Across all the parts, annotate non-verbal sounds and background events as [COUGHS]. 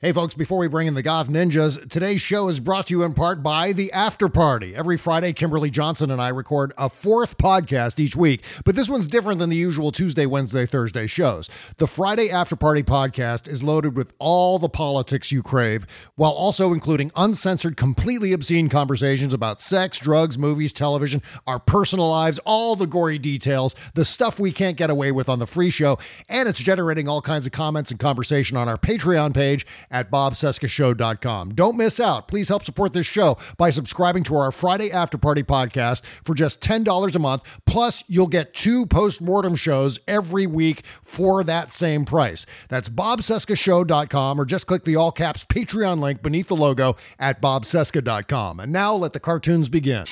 Hey, folks, before we bring in the Goth Ninjas, today's show is brought to you in part by The After Party. Every Friday, Kimberly Johnson and I record a fourth podcast each week, but this one's different than the usual Tuesday, Wednesday, Thursday shows. The Friday After Party podcast is loaded with all the politics you crave, while also including uncensored, completely obscene conversations about sex, drugs, movies, television, our personal lives, all the gory details, the stuff we can't get away with on the free show, and it's generating all kinds of comments and conversation on our Patreon page at bobcescashow.com. Don't miss out. Please help support this show by subscribing to our Friday After Party podcast for just $10 a month. Plus, you'll get two post-mortem shows every week for that same price. That's bobcescashow.com or just click the all caps Patreon link beneath the logo at bobcesca.com. And now let the cartoons begin.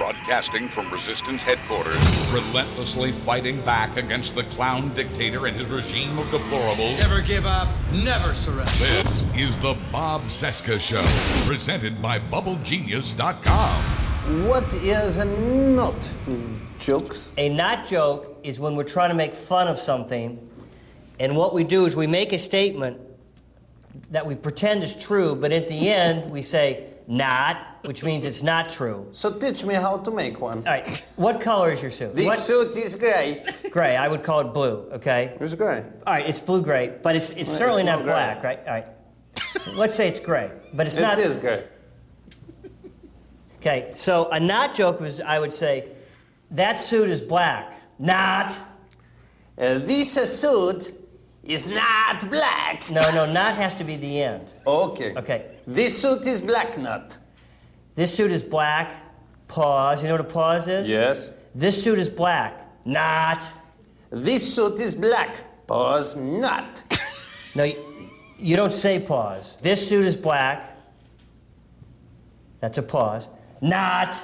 Broadcasting from Resistance headquarters. relentlessly fighting back against the clown dictator and his regime of deplorables. Never give up, never surrender. This is the Bob Cesca Show, presented by BubbleGenius.com. What is a not jokes? A not joke is when we're trying to make fun of something, and what we do is we make a statement that we pretend is true, but at the end we say not, which means it's not true. So teach me how to make one. All right, what color is your suit? This what? suit is gray. Gray. I would call it blue. Okay. It's gray. All right, it's blue gray, but it's it's Well, certainly it's not not gray. black, right? All right. Let's say it's gray, but it's It not. is gray. Okay, so a not joke was I would say, that suit is black. Not. Uh, this suit is not black. No, no, not has to be the end. Okay. Okay. This suit is black not. This suit is black. Pause. You know what a pause is? Yes. This suit is black. Not. This suit is black. Pause not. [COUGHS] No, you, you don't say pause. This suit is black. That's a pause. Not.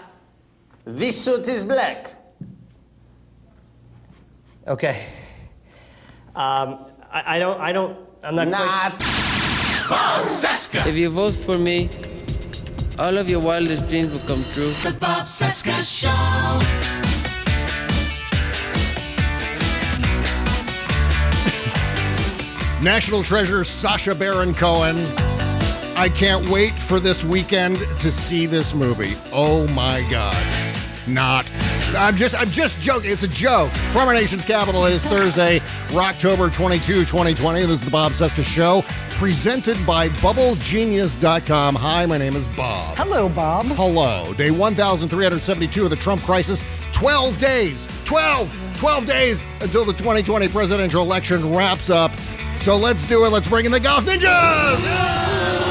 This suit is black. Okay. Um, I, I don't. I don't. I'm not. Not. quite- Not. If you vote for me, all of your wildest dreams will come true. The Bob Cesca Show. National treasure Sacha Baron Cohen. I can't wait for this weekend to see this movie. Oh my god. Not. I'm just I'm just joking. It's a joke. From our nation's capital it is Thursday, October 22, 2020. This is the Bob Cesca Show, presented by BubbleGenius.com. Hi, my name is Bob. Hello, Bob. Hello. Day 1372 of the Trump crisis. 12 days. 12. 12 days until the 2020 presidential election wraps up. So let's do it. Let's bring in the Goth Ninjas.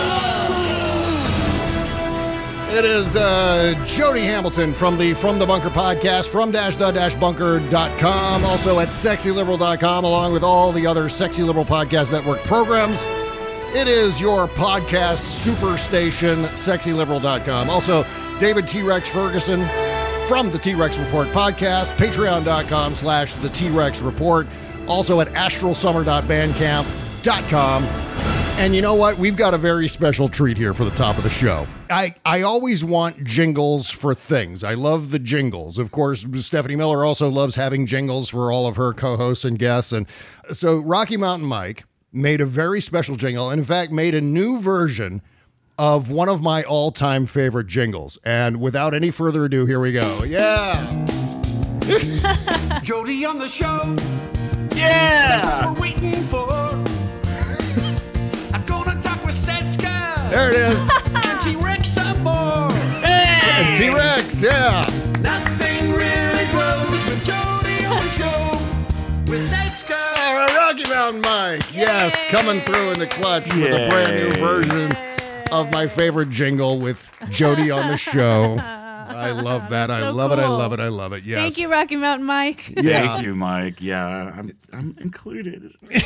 It is uh, Jody Hamilton from the From the Bunker podcast, from dash the dash bunker.com, also at sexyliberal.com, along with all the other Sexy Liberal Podcast Network programs. It is your podcast superstation, sexyliberal.com. Also, David T. Rex Ferguson from the T Rex Report podcast, patreon.com slash the T Rex Report. Also at astralsummer.bandcamp.com. And you know what? We've got a very special treat here for the top of the show. I, I always want jingles for things. I love the jingles. Of course, Stephanie Miller also loves having jingles for all of her co hosts and guests. And so Rocky Mountain Mike made a very special jingle, and in fact, made a new version of one of my all-time favorite jingles. And without any further ado, here we go. Yeah. [LAUGHS] Jody on the show. Yeah. That's what we're waiting for. There it is. and [LAUGHS] T-Rex some more. And T-Rex, yeah. Nothing really grows with Jody on the show. With Cesca. All right, Rocky Mountain Mike. Yes, coming through in the clutch with a brand new version of my favorite jingle with Jody on the show. I love that. I So love it. I love it. I love it. Yes. Thank you, Rocky Mountain Mike. Yeah. Thank you, Mike. Yeah, I'm, I'm included. [LAUGHS]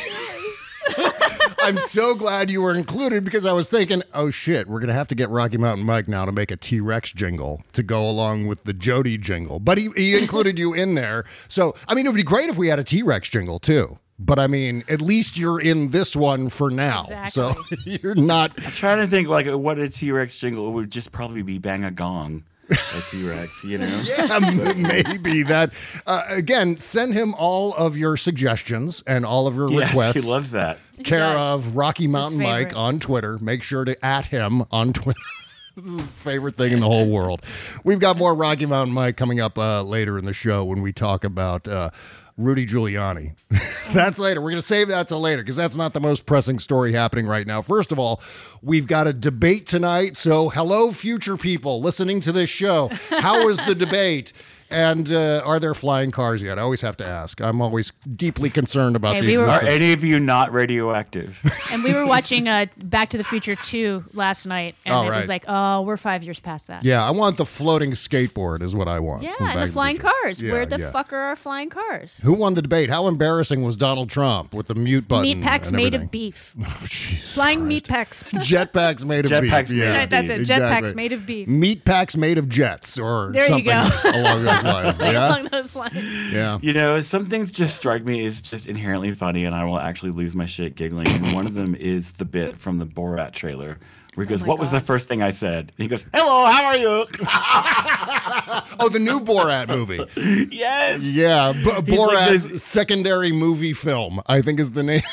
[LAUGHS] I'm so glad you were included because I was thinking, oh shit, we're gonna have to get Rocky Mountain Mike now to make a T Rex jingle to go along with the Jody jingle. But he, he included you in there. So I mean it would be great if we had a T Rex jingle too. But I mean, at least you're in this one for now. So [LAUGHS] you're not I'm trying to think like what a T Rex jingle it would just probably be bang a gong. A T Rex, you know? [LAUGHS] yeah, m- maybe that. Uh, again, send him all of your suggestions and all of your Yes, requests. he loves that. Care does. of Rocky his Mountain Mike on Twitter. Make sure to at him on Twitter. [LAUGHS] this is his favorite thing in the whole world. We've got more Rocky Mountain Mike coming up uh, later in the show when we talk about. Uh, Rudy Giuliani. [LAUGHS] that's later. We're going to save that till later because that's not the most pressing story happening right now. First of all, we've got a debate tonight. So, hello, future people listening to this show. How was the debate? And uh, are there flying cars yet? I always have to ask. I'm always deeply concerned about Hey, the we were- Are any of you not radioactive? [LAUGHS] And we were watching uh, Back to the Future 2 last night, and Oh, it right. was like, oh, we're five years past that. Yeah, I want the floating skateboard, is what I want. Yeah, and the flying Future. cars. Yeah, Where the yeah. fuck are our flying cars? Who won the debate? How embarrassing was Donald Trump with the mute button? Meat packs and made of beef. [LAUGHS] Oh, Jesus Flying Christ. meat packs. [LAUGHS] Jetpacks made of Jetpacks beef. made Yeah, of That's it. exactly. Jetpacks made of beef. Meat packs made of jets, or There you something go. along those lines. [LAUGHS] Yeah, Along those lines. yeah. You know, some things just strike me as just inherently funny, and I will actually lose my shit giggling. And one of them is the bit from the Borat trailer where he oh goes, my "What was the first thing I said?" And he goes, "Hello, how are you?" [LAUGHS] Oh, the new Borat movie. yes. Yeah, B- He's like Borat's secondary movie film. I think is the name. [LAUGHS]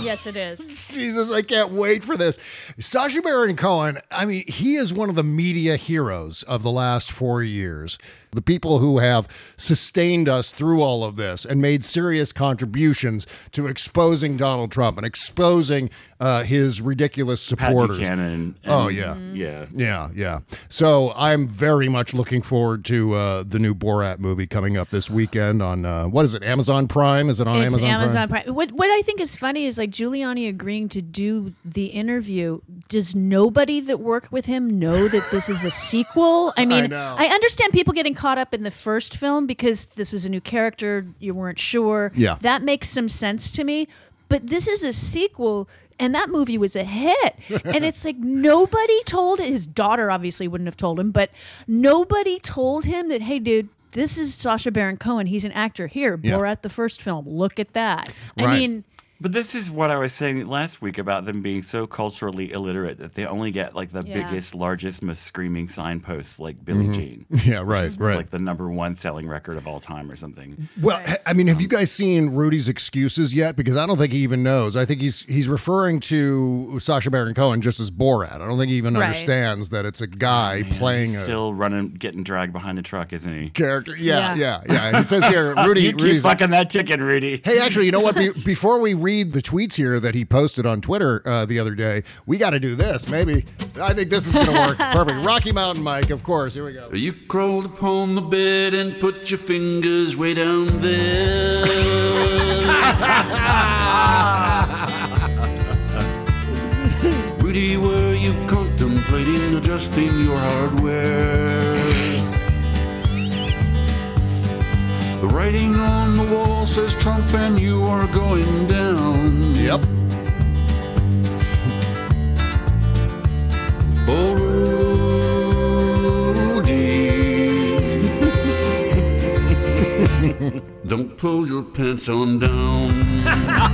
Yes, it is. Jesus, I can't wait for this. Sacha Baron Cohen, I mean, he is one of the media heroes of the last four years. The people who have sustained us through all of this and made serious contributions to exposing Donald Trump and exposing uh, his ridiculous Pat supporters. Buchanan. Oh, and- yeah. yeah. Yeah, yeah. So I'm very much looking forward to uh, the new Borat movie coming up this weekend on uh, what is it? Amazon Prime? Is it on it's Amazon, Amazon Prime? Prime. What what I think is funny is like Giuliani agreeing to do the interview. Does nobody that worked with him know that this is a sequel? I [LAUGHS] mean, I understand people getting caught up in the first film because this was a new character, you weren't sure. Yeah. That makes some sense to me. But this is a sequel and that movie was a hit. [LAUGHS] and it's like nobody told his daughter obviously wouldn't have told him, but nobody told him that hey dude this is Sacha Baron Cohen. He's an actor. Here, Yeah. Borat, the first film. Look at that. I mean, But this is what I was saying last week about them being so culturally illiterate that they only get like the Yeah. biggest, largest, most screaming signposts like Billie mm-hmm. Jean. [LAUGHS] Yeah, right, right. Like the number one selling record of all time or something. Well, I mean, have you guys seen Rudy's excuses yet? Because I don't think he even knows. I think he's he's referring to Sacha Baron Cohen just as Borat. I don't think he even Right. understands that it's a oh, guy playing He's a still running, getting dragged behind the truck, isn't he? character. Yeah, yeah, Yeah. yeah. He says here, [LAUGHS] Rudy. You keep Rudy's like, fucking that chicken, Rudy. Hey, actually, you know what? Be- [LAUGHS] before we read the tweets here that he posted on Twitter uh, the other day, we got to do this. Maybe I think this is going to work [LAUGHS] perfect. Rocky Mountain Mike, of course. Here we go. You crawled upon the bed and put your fingers way down there. [LAUGHS] Rudy, were you contemplating adjusting your hardware? The writing on the wall says Trump and you are going down. Yep. Oh, [LAUGHS] Rudy. Don't pull your pants on down. [LAUGHS]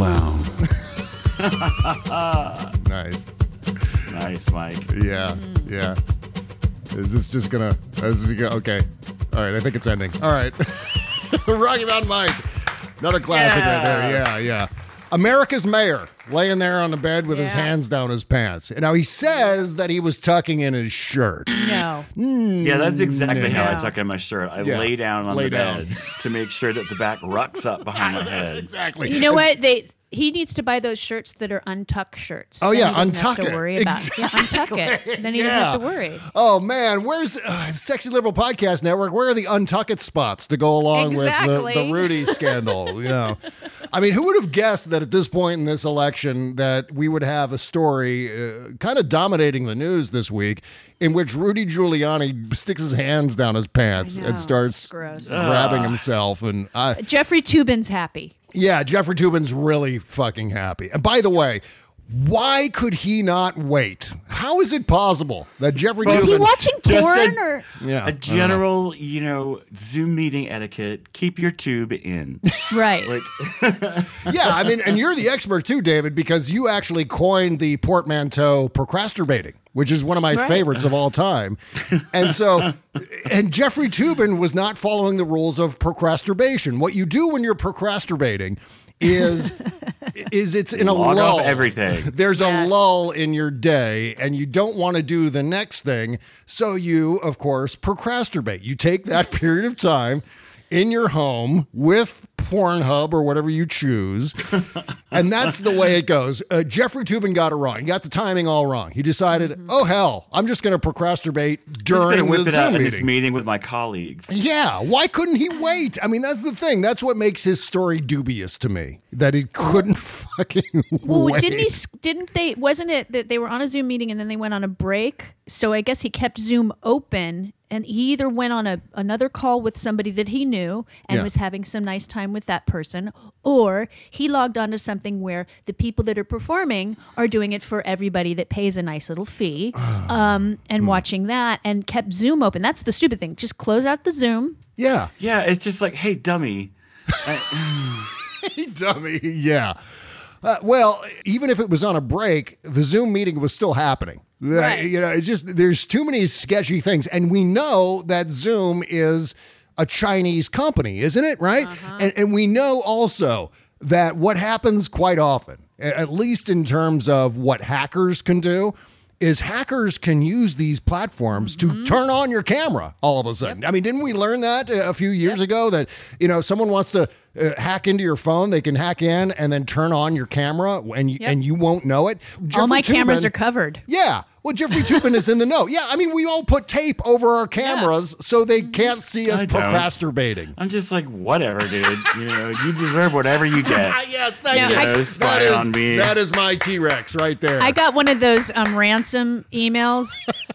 clown. Nice. Nice, Mike. Yeah, yeah. Is this just gonna? Is this gonna okay. All right. I think it's ending. All right. The [LAUGHS] Rocky Mountain Mike. Another classic right there. Yeah, yeah. America's mayor laying there on the bed with his hands down his pants. Now he says that he was tucking in his shirt. No. Yeah, that's exactly how I tuck in my shirt. I Yeah, lay down on lay the down. bed to make sure that the back rucks up behind my [LAUGHS] head. Exactly. You know what? They he needs to buy those shirts that are untuck shirts. Oh, Then yeah, he untuck have it. to worry about. Yeah, untuck it. Then he doesn't have to worry. Oh man, where's uh, Sexy Liberal Podcast Network? Where are the untuck it spots to go along with the, the Rudy scandal? you know, I mean, who would have guessed that at this point in this election that we would have a story uh, kind of dominating the news this week in which Rudy Giuliani sticks his hands down his pants know, and starts grabbing himself and I. Jeffrey Toobin's happy. Yeah, Jeffrey Toobin's really fucking happy. And by the way, why could he not wait? How is it possible that Jeffrey Is Toobin? he watching porn a- or yeah, A general, you know, Zoom meeting etiquette. Keep your tube in. [LAUGHS] right? Like, [LAUGHS] yeah, I mean, and you're the expert too, David, because you actually coined the portmanteau procrastinating, which is one of my Right. favorites of all time. And so, and Jeffrey Toobin was not following the rules of procrastination. What you do when you're procrastinating is [LAUGHS] is it's in a Log lull. off everything. There's a lull in your day, and you don't want to do the next thing. So you, of course, procrastinate. You take that [LAUGHS] period of time in your home with Pornhub or whatever you choose, [LAUGHS] and that's the way it goes. Uh, Jeffrey Toobin got it wrong. He got the timing all wrong. He decided, oh hell, I'm just going to procrastinate during whip the it Zoom in meeting. this meeting with my colleagues. Yeah, why couldn't he wait? I mean, that's the thing. That's what makes his story dubious to me. That he couldn't [LAUGHS] fucking Well, wait. didn't he? Didn't they? Wasn't it that they were on a Zoom meeting and then they went on a break? So I guess he kept Zoom open, and he either went on a another call with somebody that he knew and Yeah. was having some nice time with that person, or he logged on to something where the people that are performing are doing it for everybody that pays a nice little fee, [SIGHS] um, and watching that, and kept Zoom open. That's the stupid thing. Just close out the Zoom. Yeah. Yeah, it's just like, hey, dummy. [LAUGHS] [SIGHS] dummy. Yeah. Uh, well, even if it was on a break, the Zoom meeting was still happening. Uh, Right. You know, it just there's too many sketchy things, and we know that Zoom is a Chinese company, isn't it? Right? And, and we know also that what happens quite often, at least in terms of what hackers can do. Is hackers can use these platforms to turn on your camera all of a sudden. I mean, didn't we learn that a a few years ago that, you know, someone wants to uh, hack into your phone, they can hack in and then turn on your camera and you, Yep. and you won't know it. All Jeffrey my cameras are covered. Yeah. Well, Jeffrey Toobin is in the know. Yeah. I mean, we all put tape over our cameras so they can't see us I procrastinating. I'm just like, whatever, dude. You know, you deserve whatever you get. [LAUGHS] yes, thank Yeah, you. I- know, spy That is, on me. that is my T Rex right there. I got one of those um, ransom emails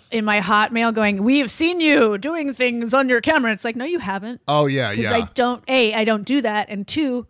in my Hotmail going, "We have seen you doing things on your camera." It's like, no, you haven't. oh, yeah. Yeah. Because Yeah. I don't. A, I don't do that, and two,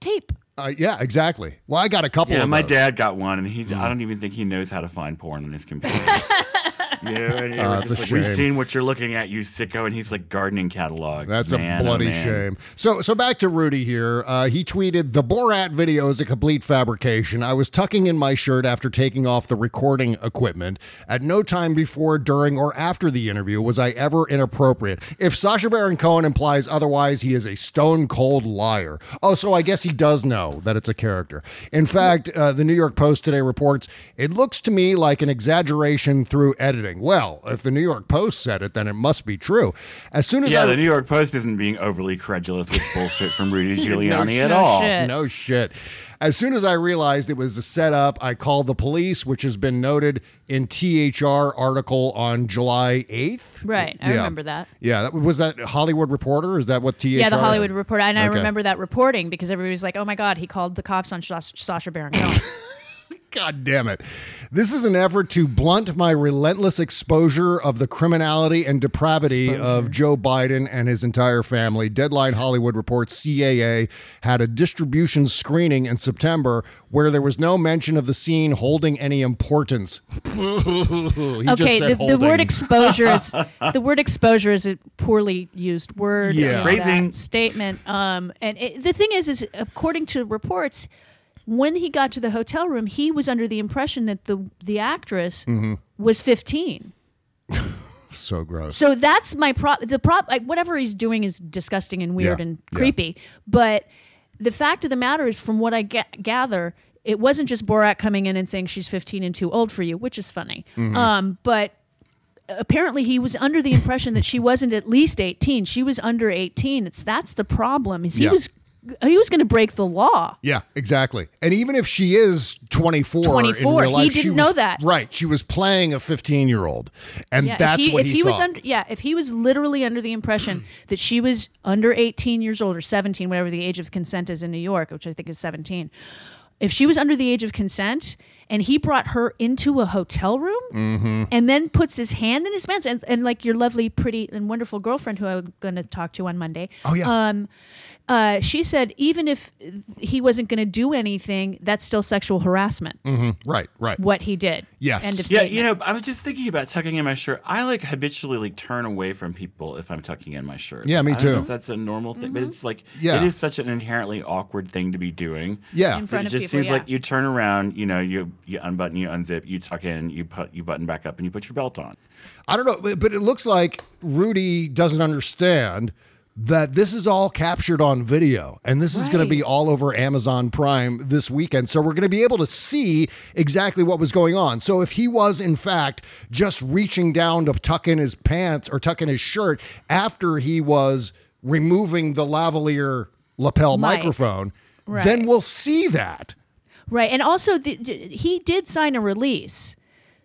tape. Uh, yeah, exactly. Well, I got a couple yeah, of my those. dad got one, and he's. Hmm. I don't even think he knows how to find porn on his computer. [LAUGHS] yeah, know, and we're that's just a like, we've shame. seen what you're looking at, you sicko, and he's like gardening catalogs. That's Man, a oh, bloody man. shame. So, so back to Rudy here. Uh, he tweeted, "The Borat video is a complete fabrication. I was tucking in my shirt after taking off the recording equipment. At no time before, during, or after the interview was I ever inappropriate. If Sacha Baron Cohen implies otherwise, he is a stone cold liar. Oh, so I guess he does know that it's a character. In fact, uh, the New York Post today reports it looks to me like an exaggeration through editing. Well, if the New York Post said it, then it must be true. As soon as Yeah, I the New York Post isn't being overly credulous with bullshit from Rudy [LAUGHS] Giuliani no at shit. all. shit. No shit. As soon as I realized it was a setup, I called the police, which has been noted in THR article on July 8th. Right, I remember that. Yeah, that, was that Hollywood Reporter? Is that what THR? Yeah, the? Hollywood Reporter, and I remember that reporting because everybody was like, "Oh my God, he called the cops on Sacha Baron Cohen." [LAUGHS] God damn it. This is an effort to blunt my relentless exposure of the criminality and depravity of Joe Biden and his entire family. Deadline Hollywood reports CAA had a distribution screening in September where there was no mention of the scene holding any importance. [LAUGHS] He just okay, said the, the word exposure is [LAUGHS] the word exposure is a poorly used word. Yeah. Phrasing. statement. Um, and it, the thing is, is according to reports, when he got to the hotel room, he was under the impression that the the actress Mm-hmm. was fifteen. [LAUGHS] So gross. So that's my prop. The prop, like whatever he's doing, is disgusting and weird Yeah, and yeah. creepy. But the fact of the matter is, from what I ga- gather, it wasn't just Borat coming in and saying she's 15 and too old for you, which is funny. Mm-hmm. Um, but apparently, he was under the impression that she wasn't at least 18. She was under 18. It's that's the problem. He Yeah. was he was going to break the law. Yeah, exactly. And even if she is 24, 24, in real he life, she didn't know that. Right. She was playing a 15 year old. And Yeah, that's if he, what if he, he was under yeah if he was literally under the impression [CLEARS THROAT] that she was under 18 years old or 17 whatever the age of consent is in new york which i think is 17 if she was under the age of consent and he brought her into a hotel room Mm-hmm. and then puts his hand in his pants and, and like your lovely pretty and wonderful girlfriend who i'm going to talk to on monday Oh, yeah. um, uh, she said even if he wasn't going to do anything that's still sexual harassment Mhm. Right, right. what he did Yes. End of Yeah, statement. you know, I was just thinking about tucking in my shirt. I like habitually like turn away from people if I'm tucking in my shirt. Yeah, me I don't know too. if that's a normal thing, but it's like Yeah. it is such an inherently awkward thing to be doing. Yeah. In front it of just people, seems yeah. like you turn around, you know, you you unbutton, you unzip, you tuck in, you put you button back up, and you put your belt on. I don't know, but- but it looks like Rudy doesn't understand that this is all captured on video and this is going to be all over Amazon Prime this weekend. So we're going to be able to see exactly what was going on. So if he was in fact just reaching down to tuck in his pants or tuck in his shirt after he was removing the lavalier lapel Mic. microphone, Right. then we'll see that. Right. And also, the- he did sign a release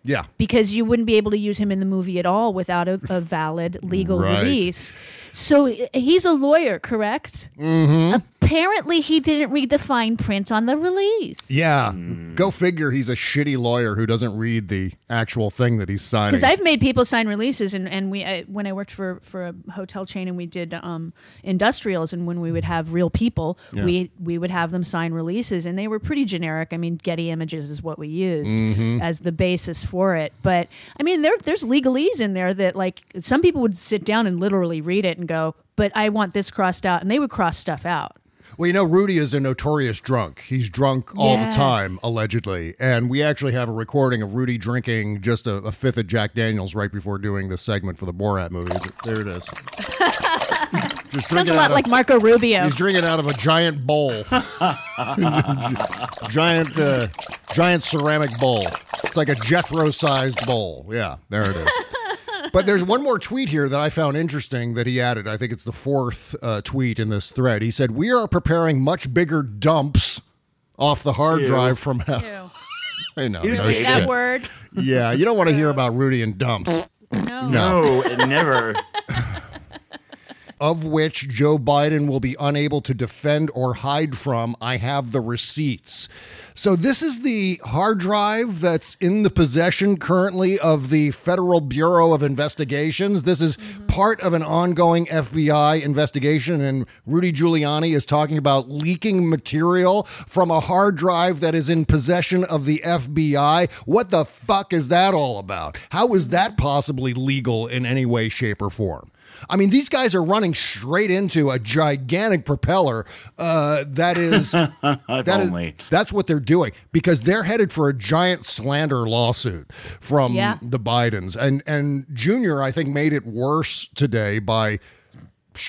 Yeah. because you wouldn't be able to use him in the movie at all without a, a valid legal [LAUGHS] Right. release. So he's a lawyer, correct? Mm-hmm. Apparently, he didn't read the fine print on the release. Yeah. Go figure he's a shitty lawyer who doesn't read the actual thing that he's signing. Because I've made people sign releases, and, and we I, when I worked for, for a hotel chain and we did um, industrials, and when we would have real people, Yeah. we we would have them sign releases, and they were pretty generic. I mean, Getty Images is what we used Mm-hmm. as the basis for it. But I mean, there there's legalese in there that like some people would sit down and literally read it and go, "But I want this crossed out," and they would cross stuff out. Well, you know, Rudy is a notorious drunk. He's drunk all Yes. the time, allegedly. And we actually have a recording of Rudy drinking just a, a fifth of Jack Daniels right before doing this segment for the Borat movie. There it is. [LAUGHS] Just Sounds drinking a lot of- like Marco Rubio. He's drinking out of a giant bowl, [LAUGHS] giant, uh, giant ceramic bowl. It's like a Jethro-sized bowl. Yeah, there it is. But there's one more tweet here that I found interesting that he added. I think it's the fourth uh, tweet in this thread. He said, "We are preparing much bigger dumps off the hard Ew. drive from hell." Ew. [LAUGHS] I know. Ew, no David. that word. Yeah, you don't want to hear about Rudy and dumps. No. No, it never. [LAUGHS] of which Joe Biden will be unable to defend or hide from. I have the receipts. So, this is the hard drive that's in the possession currently of the Federal Bureau of Investigations. This is mm-hmm. part of an ongoing FBI investigation, and Rudy Giuliani is talking about leaking material from a hard drive that is in possession of the FBI. What the fuck is that all about? How is that possibly legal in any way, shape, or form? I mean, these guys are running straight into a gigantic propeller. Uh, that is, [LAUGHS] If that is- only. that's what they're doing because they're headed for a giant slander lawsuit from Yeah. the Bidens. And and Junior, I think, made it worse today by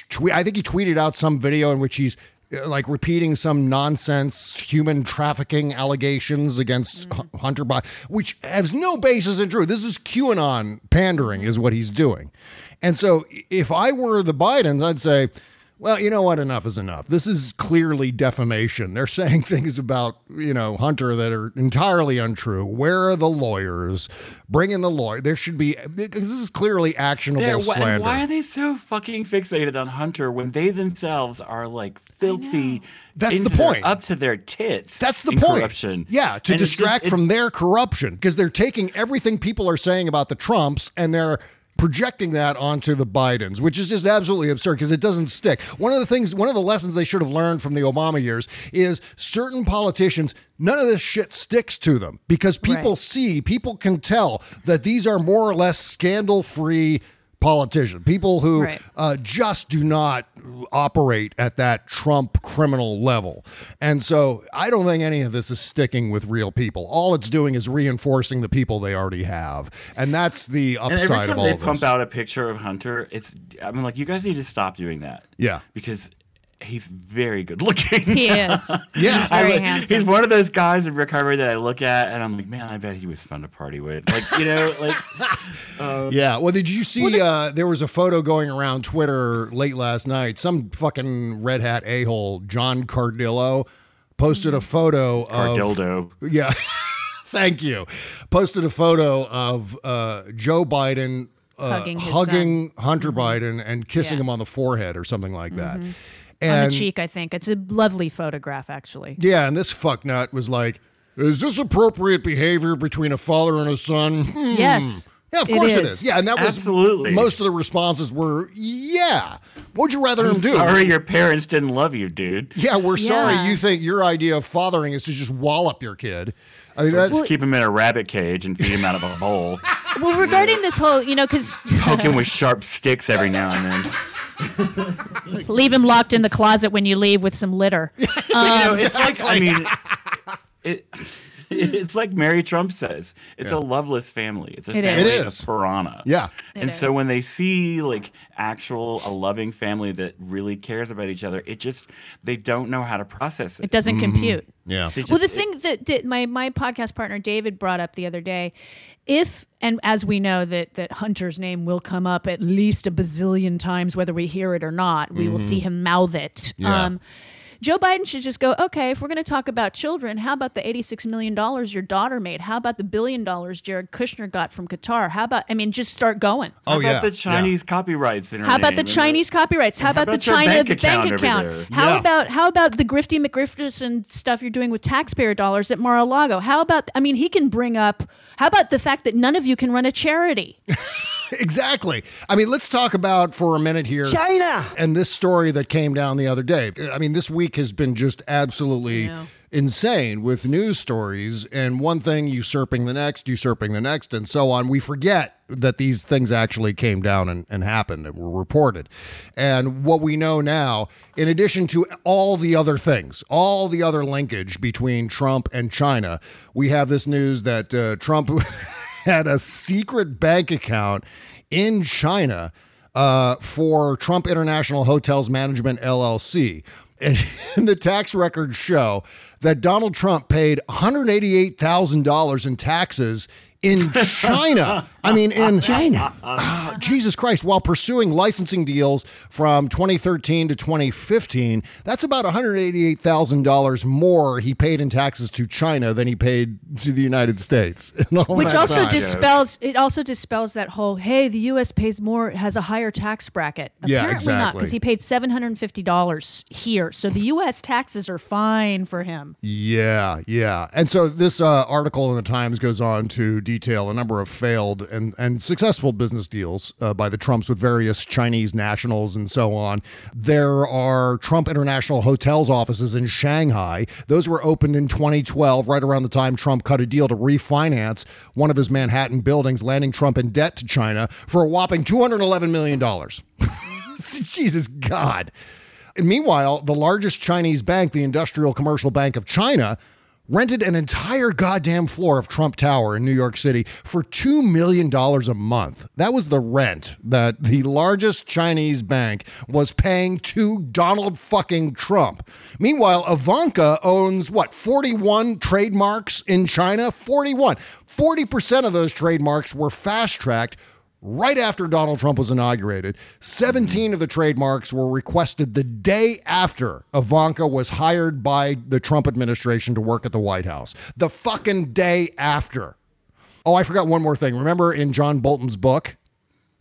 tweet. I think he tweeted out some video in which he's uh, like repeating some nonsense human trafficking allegations against H- Hunter Biden, which has no basis in truth. This is QAnon pandering, is what he's doing. And so, if I were the Bidens, I'd say, well, you know what? Enough is enough. This is clearly defamation. They're [LAUGHS] saying things about, you know, Hunter that are entirely untrue. Where are the lawyers? Bring in the lawyer. There should be, this is clearly actionable There, wh- slander. and why are they so fucking fixated on Hunter when they themselves are like filthy? That's the into their- point. Up to their tits. That's the in point. Corruption. Yeah, to And it's just- distract it- from their corruption because they're taking everything people are saying about the Trumps and they're projecting that onto the Bidens, which is just absolutely absurd because it doesn't stick. One of the things, one of the lessons they should have learned from the Obama years is certain politicians, none of this shit sticks to them because people Right. see, people can tell that these are more or less scandal free politician, people who Right. uh, just do not operate at that Trump criminal level. And so I don't think any of this is sticking with real people. All it's doing is reinforcing the people they already have. And that's the And every upside time of all they of pump this. out a picture of Hunter, it's I mean like you guys need to stop doing that. Yeah. Because he's very good looking. He is. [LAUGHS] Yeah. He's very I- handsome. He's one of those guys in recovery that I look at and I'm like, man, I bet he was fun to party with. Like, you know, like [LAUGHS] um, Yeah. Well, did you see? uh, there was a photo going around Twitter late last night. Some fucking red hat a hole, John Cardillo, posted a photo of Cardildo. Yeah. [LAUGHS] Thank you. Posted a photo of uh, Joe Biden uh, Hugging hugging Hunter Biden and kissing Yeah. him on the forehead or something like that. on And the cheek, I think. It's a lovely photograph, actually. yeah, and this fucknut was like, "Is this appropriate behavior between a father and a son?" Hmm. Yes. Yeah, of course it is. is. Yeah, and that was Absolutely. most of the responses were, "Yeah." What'd you rather I'm him do? sorry your parents didn't love you, dude. Yeah, we're sorry. You think your idea of fathering is to just wallop your kid? I mean, that's Just keep him in a rabbit cage and feed him out of a bowl. Well, regarding this whole, you know, because Poke him with sharp sticks every now and then. [LAUGHS] leave him locked in the closet when you leave with some litter. But, [LAUGHS] you know, um, it's like I mean, it, [LAUGHS] it's like Mary Trump says. It's a loveless family. It's a It is. family It is. of piranha. Yeah. and so when they see like actual a loving family that really cares about each other, it just they don't know how to process it. It doesn't compute. yeah. They well, the just- thing that, that my my podcast partner David brought up the other day, if and as we know that that Hunter's name will come up at least a bazillion times, whether we hear it or not, we will see him mouth it. Yeah. Um, Joe Biden should just go, okay, if we're going to talk about children, how about the $86 million your daughter made? How about the billion dollars Jared Kushner got from Qatar? How about, I mean, just start going. Oh, How about yeah. the Chinese copyrights in her How about name the and Chinese copyrights? How and how about, the about your China bank account over there? How Yeah. about how about the grifty McGrifterson stuff you're doing with taxpayer dollars at Mar-a-Lago? How about I mean he can bring up how about the fact that none of you can run a charity? [LAUGHS] [LAUGHS] exactly. I mean, let's talk about for a minute here China! and this story that came down the other day. I mean, this week has been just absolutely know. insane with news stories and one thing usurping the next, usurping the next, and so on. We forget that these things actually came down and, and happened and were reported. And what we know now, in addition to all the other things, all the other linkage between Trump and China, we have this news that uh, Trump [LAUGHS] had a secret bank account in China uh, for Trump International Hotels Management LLC. [LAUGHS] And, the tax records show that Donald Trump paid $188,000 in taxes in [LAUGHS] China. I mean, in China. Jesus Christ. While pursuing licensing deals from 2013 to 2015, that's about $188,000 more he paid in taxes to China than he paid to the United States. [LAUGHS] Which also time. dispels it also dispels that whole hey the U.S. pays more has a higher tax bracket. Yeah, Apparently not because he paid seven hundred and fifty dollars here, so the U.S. taxes are fine for him. Yeah, yeah. And so this uh, article in the Times goes on to detail a number of failed and, and successful business deals uh, by the Trumps with various Chinese nationals and so on. There are Trump International Hotels offices in Shanghai. Those were opened in 2012, right around the time Trump cut a deal to refinance one of his Manhattan buildings, landing Trump in debt to China for a whopping $211 million. [LAUGHS] Jesus God. And meanwhile, the largest Chinese bank, the Industrial Commercial Bank of China, rented an entire goddamn floor of Trump Tower in New York City for $2 million a month. That was the rent that the largest Chinese bank was paying to Donald fucking Trump. Meanwhile, Ivanka owns what, 41 trademarks in China? 41. 40% of those trademarks were fast tracked right after Donald Trump was inaugurated. 17 of the trademarks were requested the day after Ivanka was hired by the Trump administration to work at the White House. The fucking day after. Oh, I forgot one more thing. Remember in John Bolton's book?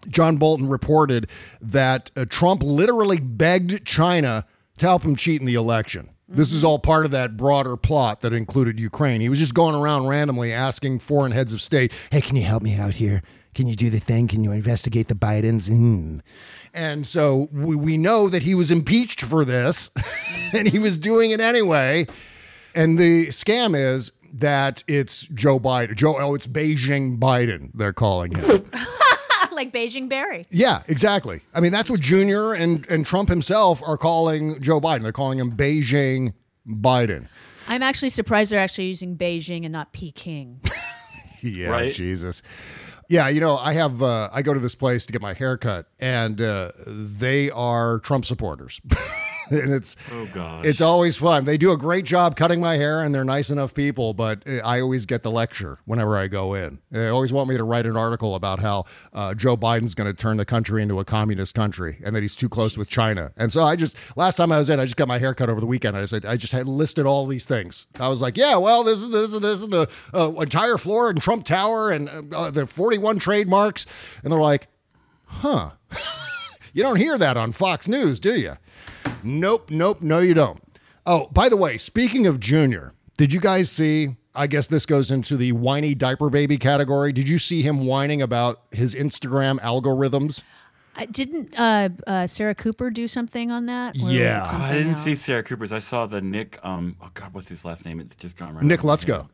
John Bolton reported that uh, Trump literally begged China to help him cheat in the election. This is all part of that broader plot that included Ukraine. He was just going around randomly asking foreign heads of state, hey, can you help me out here? Can you do the thing? Can you investigate the Bidens? Mm. And so we, we know that he was impeached for this, [LAUGHS] and he was doing it anyway. And the scam is that it's Joe Biden. Joe, oh, it's Beijing Biden, they're calling him. [LAUGHS] like Beijing Barry. Yeah, exactly. I mean, that's what Junior and, and Trump himself are calling Joe Biden. They're calling him Beijing Biden. I'm actually surprised they're actually using Beijing and not Peking. [LAUGHS] Yeah, Right? Jesus. Yeah, you know, I have uh, I go to this place to get my hair cut, and uh, they are Trump supporters. [LAUGHS] [LAUGHS] and it's Oh gosh. it's always fun. They do a great job cutting my hair, and they're nice enough people. But uh, I always get the lecture whenever I go in. They always want me to write an article about how uh, Joe Biden's going to turn the country into a communist country, and that he's too close with China. And so I just last time I was in, I just got my hair cut over the weekend. I said I just had listed all these things. I was like, yeah, well, this is this is this is the uh, entire floor in Trump Tower and uh, the forty-one trademarks, and they're like, huh. [LAUGHS] You don't hear that on Fox News, do you? Nope, nope, no, you don't. Oh, by the way, speaking of Junior, did you guys see? I guess this goes into the whiny diaper baby category. Did you see him whining about his Instagram algorithms? I didn't uh, uh, Sarah Cooper do something on that? Or was it Yeah. I didn't else? see Sarah Cooper's. I saw the Nick. Um. Oh God, what's his last name? It's just gone right. Nick over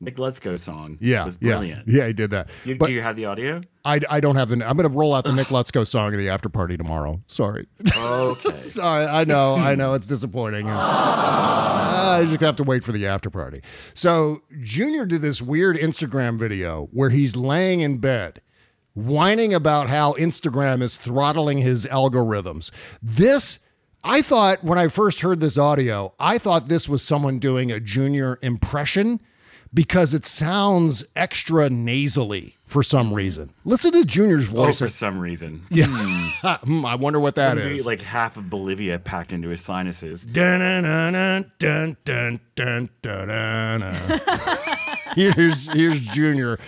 my Let's Go. head. Nick Lutsko song. Yeah, was yeah, brilliant. yeah, he did that. You, do you have the audio? I, I don't have the. I'm going to roll out the Nick Lutsko song at the after party tomorrow. Sorry. Okay. [LAUGHS] Sorry, I know, I know, it's disappointing. I just have to wait for the after party. So Junior did this weird Instagram video where he's laying in bed, whining about how Instagram is throttling his algorithms. This. I thought when I first heard this audio, I thought this was someone doing a junior impression because it sounds extra nasally for some mm-hmm. reason. Listen to Junior's voice. Oh, for some reason. Yeah. Hmm. [LAUGHS] Hmm, I wonder what that Maybe is. Like half of Bolivia packed into his sinuses. [LAUGHS] Here's here's Junior.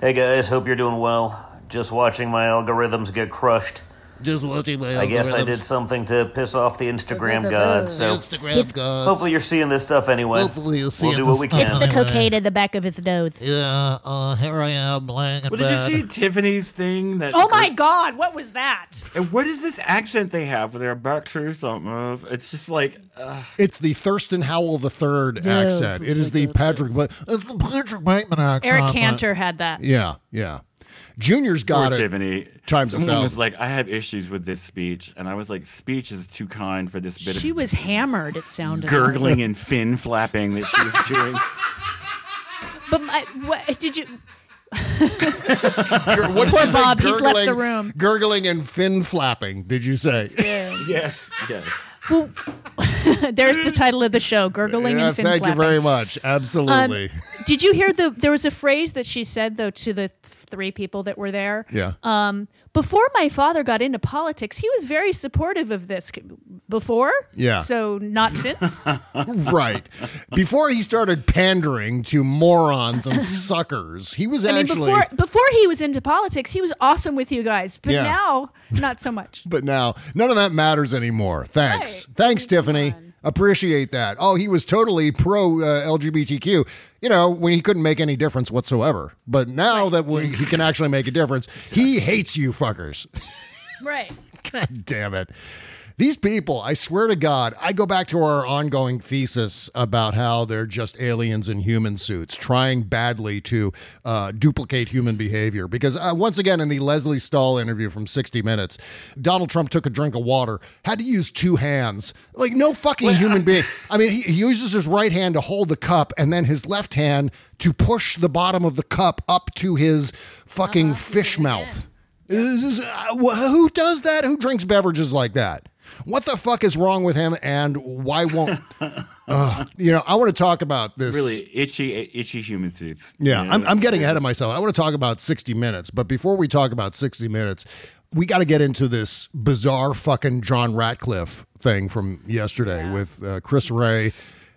Hey guys, hope you're doing well. Just watching my algorithms get crushed. Just watching my I guess I did something to piss off the Instagram gods, so Instagram gods. hopefully you're seeing this stuff anyway. Hopefully you'll see we'll it do what we this can. It's the cocaine in the back of his nose. Yeah, uh, here I am laying in Well, did you bed. see Tiffany's thing? That Oh my God! What was that? And what is this accent they have where they're don't move? It's just like, uh, It's the Thurston Howell the Third Yes, accent. it's It is the Patrick, but it's the Patrick Bateman accent. Eric but- Cantor had that. Yeah, yeah. Junior's poor got it. Tiffany. times a Someone was like, I have issues with this speech, and I was like, speech is too kind for this bit of She of was hammered. It sounded gurgling and fin flapping that she was [LAUGHS] doing. But my, what, did you? Gur- What did Poor you say? Bob, he's left the Gurgling- room. Gurgling and fin flapping. Did you say? yes, yes. Well, [LAUGHS] there's the title of the show: gurgling Yeah, and fin thank you very much. Absolutely. Um, did you hear the? There was a phrase that she said though to the three people that were there. Yeah. Um, before my father got into politics, he was very supportive of this. Before. Yeah. So not since. [LAUGHS] right. Before he started pandering to morons and [LAUGHS] suckers, he was I mean, before before he was into politics, he was awesome with you guys. But Yeah. now, not so much. but now, none of that matters anymore. Thanks. Thanks, Tiffany. Appreciate that. Oh, he was totally pro uh, LGBTQ, you know, when he couldn't make any difference whatsoever. But now that we, he can actually make a difference, he hates you fuckers. Right. [LAUGHS] God damn it. These people, I swear to God, I go back to our ongoing thesis about how they're just aliens in human suits trying badly to uh, duplicate human behavior. Because uh, once again, in the Lesley Stahl interview from 60 Minutes, Donald Trump took a drink of water, had to use two hands. Like, no fucking human being. I mean, he, he uses his right hand to hold the cup and then his left hand to push the bottom of the cup up to his fucking fish mouth. Is- uh, who does that? Who drinks beverages like that? What the fuck is wrong with him? And why won't? [LAUGHS] uh, you know, I want to talk about this. Really itchy, itchy human teeth. Yeah, You know, I'm, I'm getting ahead of myself. I want to talk about 60 Minutes, but before we talk about 60 Minutes, we got to get into this bizarre fucking John Ratcliffe thing from yesterday with uh, Chris Wray.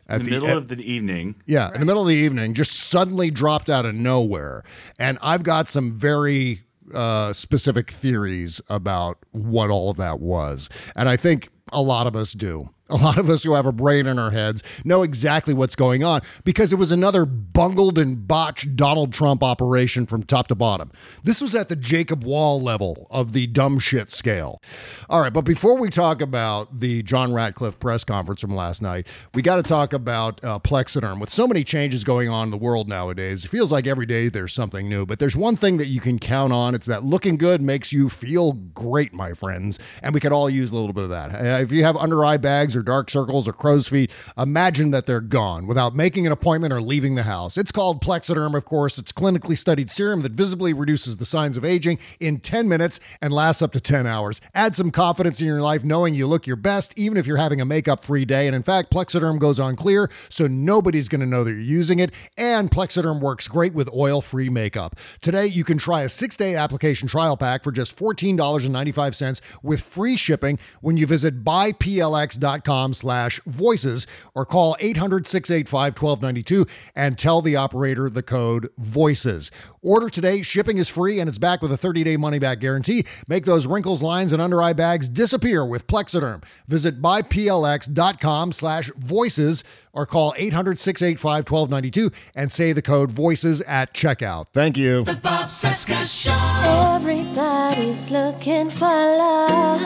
In At the middle at- of the evening. yeah, in the middle of the evening, just suddenly dropped out of nowhere. And I've got some very uh, specific theories about what all of that was. And I think a lot of us do. A lot of us who have a brain in our heads know exactly what's going on because it was another bungled and botched Donald Trump operation from top to bottom. This was at the Jacob Wohl level of the dumb shit scale. All right, but before we talk about the John Ratcliffe press conference from last night, we got to talk about uh, Plexiderm. With so many changes going on in the world nowadays, it feels like every day there's something new. But there's one thing that you can count on it's that looking good makes you feel great, my friends. And we could all use a little bit of that. Uh, if you have under eye bags or dark circles or crow's feet, imagine that they're gone without making an appointment or leaving the house. It's called Plexiderm, of course. It's clinically studied serum that visibly reduces the signs of aging in 10 minutes and lasts up to 10 hours. Add some confidence in your life knowing you look your best, even if you're having a makeup free day. And in fact, Plexiderm goes on clear, so nobody's going to know that you're using it. And Plexiderm works great with oil free makeup. Today, you can try a six day application trial pack for just $14.95 with free shipping when you visit buyplx.com slash voices or call 800-685-1292 and tell the operator the code voices. Order today. Shipping is free and it's back with a 30-day money-back guarantee. Make those wrinkles, lines, and under-eye bags disappear with Plexiderm. Visit buyplx.com slash voices or call 800-685-1292 and say the code voices at checkout. Thank you. The Bob Cesca Show. Everybody's looking for love.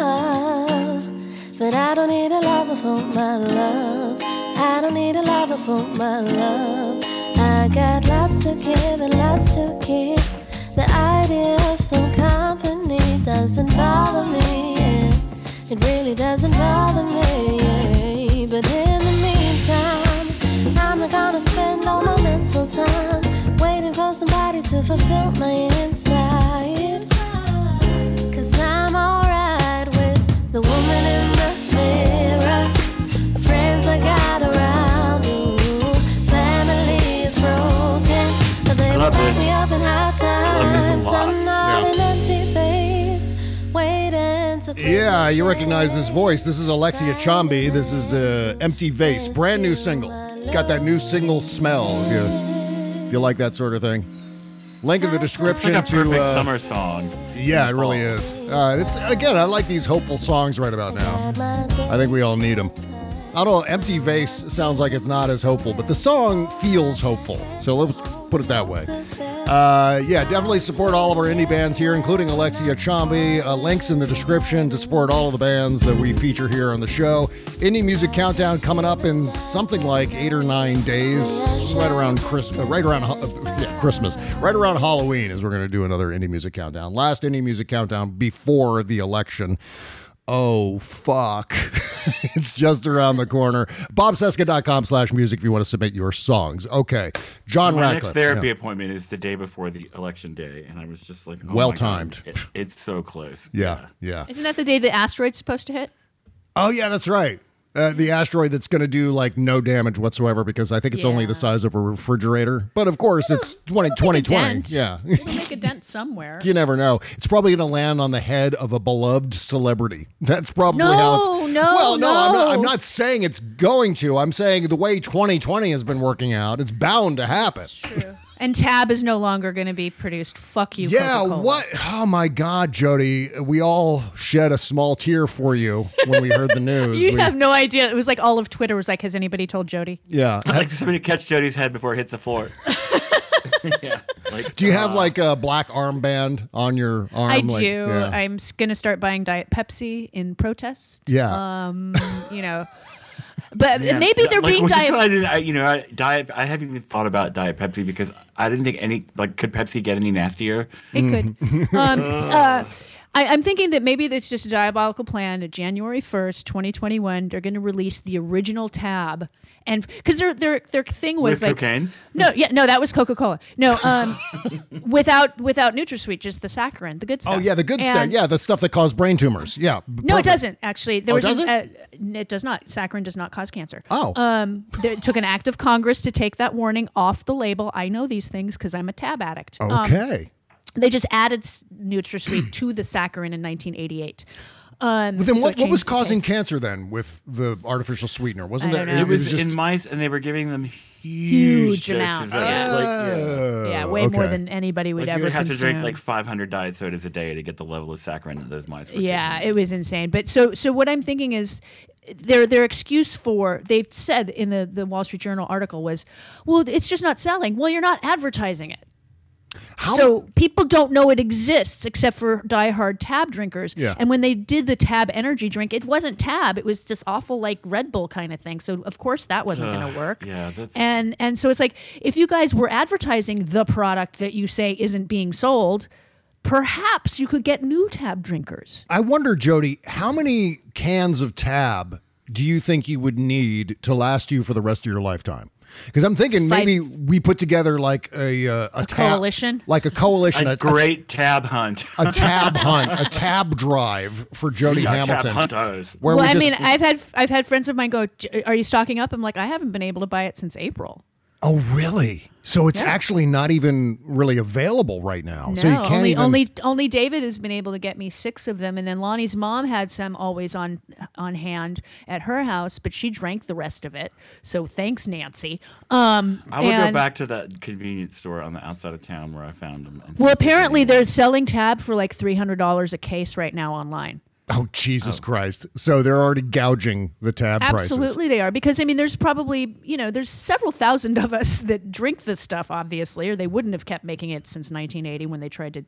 But I don't need a lover for my love. I don't need a lover for my love. I got lots to give and lots to keep. The idea of some company doesn't bother me. yeah. It really doesn't bother me. yeah. But in the meantime, I'm not gonna spend all my mental time waiting for somebody to fulfill my insides. The you recognize this voice. This is Alexia Chambi. This is uh, Empty Vase, brand new single. It's got that new single smell. If you, if you like that sort of thing. Link in the It's description like a to. perfect uh, summer song. Yeah, it really is. Uh, it's again, I like these hopeful songs right about now. I think we all need them. I don't know. Empty Vase sounds like it's not as hopeful, but the song feels hopeful. So let's put it that way. Uh, yeah, definitely support all of our indie bands here, including Alexia Chambi. Uh, links in the description to support all of the bands that we feature here on the show. Indie Music Countdown coming up in something like eight or nine days, right around Chris, uh, right around uh, yeah, Christmas, right around Halloween, is we're going to do another Indie Music Countdown. Last Indie Music Countdown before the election. Oh, fuck. [LAUGHS] it's just around the corner. bobcesca.com slash music if you want to submit your songs. Okay. John My Ratcliffe. next therapy Yeah. appointment is the day before the election day, and I was just like, oh Well timed. it- it's so close. Yeah, yeah. Isn't that the day the asteroid's supposed to hit? Oh, yeah, that's right. Uh, the asteroid that's going to do like no damage whatsoever because I think it's only the size of a refrigerator. But of course, it's 20, 2020. Yeah. It'll make a dent somewhere. [LAUGHS] you never know. It's probably going to land on the head of a beloved celebrity. [LAUGHS] That's probably No, how it's. no, well, no, I'm not, no. I'm not saying it's going to. I'm saying the way 2020 has been working out, it's bound to happen. And Tab is no longer going to be produced. Fuck you. Yeah, Coca-Cola. what? Oh my God, Jody. We all shed a small tear for you when we heard the [LAUGHS] news. You We- have no idea. It was like all of Twitter was like, "Has anybody told Jody?" yeah. I'd like somebody to catch Jody's head before it hits the floor. [LAUGHS] yeah. Like, Do you have uh, like a black armband on your arm? I Like- do. yeah. I'm going to start buying Diet Pepsi in protest. Yeah. Um, you know, but Yeah. maybe they're like, being diet. I didn't, I, you know, I, diet. I haven't even thought about diet Pepsi because I didn't think any like could Pepsi get any nastier? It could. [LAUGHS] um, uh, I, I'm thinking that maybe it's just a diabolical plan. January 1st, 2021, they're going to release the original tab, and because their their their thing was With like cocaine? No, yeah, no, that was Coca Cola. No, um, [LAUGHS] without without NutraSweet, just the saccharin, the good stuff. Oh yeah, the good stuff. And- Yeah, the stuff that caused brain tumors. Yeah. b- No, it perfect. doesn't actually. There Oh, was it an- uh, it does not. Saccharin does not cause cancer. Oh. um, there, it took an act of Congress to take that warning off the label. I know these things because I'm a tab addict. Um, Okay. they just added s- NutraSweet to the saccharin in 1988. Um, But then what, it what was the causing taste. cancer then with the artificial sweetener? Wasn't I that don't. It was, just in mice, and they were giving them huge, Huge amounts, of it. yeah. Like, yeah. Yeah, way more than anybody would Like, ever you would have to drink like 500 diet sodas a day to get the level of saccharin that those mice were yeah, it was insane. But so so what I'm thinking is their their excuse for they've said in the the Wall Street Journal article was, well, it's just not selling. Well, you're not advertising it. So people don't know it exists except for diehard Tab drinkers. Yeah. And when they did the Tab energy drink, it wasn't Tab. It was this awful like Red Bull kind of thing. So of course that wasn't gonna work. yeah, that's- And and so it's like if you guys were advertising the product that you say isn't being sold, perhaps you could get new Tab drinkers. I wonder, Jody, how many cans of Tab do you think you would need to last you for the rest of your lifetime? Because I'm thinking Five- maybe we put together like a uh, a, tab- coalition? like a coalition, A great tab hunt. [LAUGHS] a tab hunt, a tab drive for Jody Yeah, tab Hamilton. hunters. Where well, we I just- mean, I've had I've had friends of mine go, "Are you stocking up?" I'm like, I haven't been able to buy it since April. Oh really? So it's Yeah. actually not even really available right now. No, so you can't only even. only only David has been able to get me six of them, and then Lonnie's mom had some always on on hand at her house, but she drank the rest of it. So thanks, Nancy. Um, I would go back to that convenience store on the outside of town where I found them. Well, see if there's apparently they're selling Tab for like three hundred dollars a case right now online. Oh Jesus Christ! So they're already gouging the tab prices. Absolutely, they are because I mean, there's probably you know, there's several thousand of us that drink this stuff, obviously, or they wouldn't have kept making it since 1980 when they tried to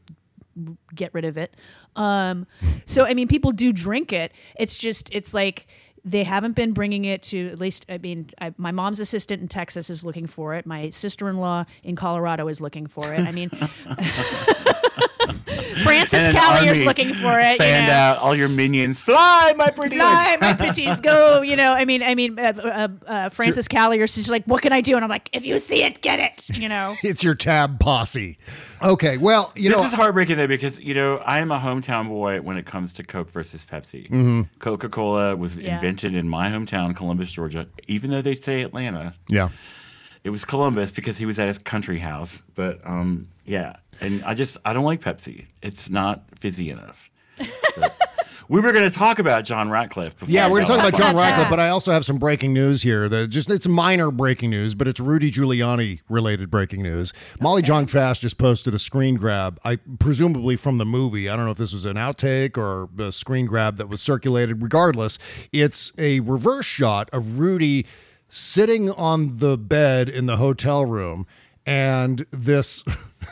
get rid of it. Um, so I mean, people do drink it. It's just it's like they haven't been bringing it to at least. I mean, I, my mom's assistant in Texas is looking for it. My sister-in-law in Colorado is looking for it. I mean. [LAUGHS] [LAUGHS] Francis And Callier's army looking for it. you Fanned know. out all your minions. Fly, my pretties. Fly, my [LAUGHS] pretties, go. You know, I mean, I mean, uh, uh, uh, Francis Callier's just like, what can I do? And I'm like, if you see it, get it. You know. [LAUGHS] It's your tab posse. Okay, well, you this know, this is heartbreaking though because you know I am a hometown boy when it comes to Coke versus Pepsi. Mhm. Coca Cola was Yeah. invented in my hometown, Columbus, Georgia. Even though they say Atlanta, yeah. it was Columbus because he was at his country house. But um, yeah, and I just I don't like Pepsi. It's not fizzy enough. We were going to talk about John Ratcliffe. Before Yeah, we we're going to talk about John That's Ratcliffe, but I also have some breaking news here. That just it's minor breaking news, but it's Rudy Giuliani related breaking news. Molly Jong-Fast just posted a screen grab, I presumably from the movie. I don't know if this was an outtake or a screen grab that was circulated. Regardless, it's a reverse shot of Rudy sitting on the bed in the hotel room and this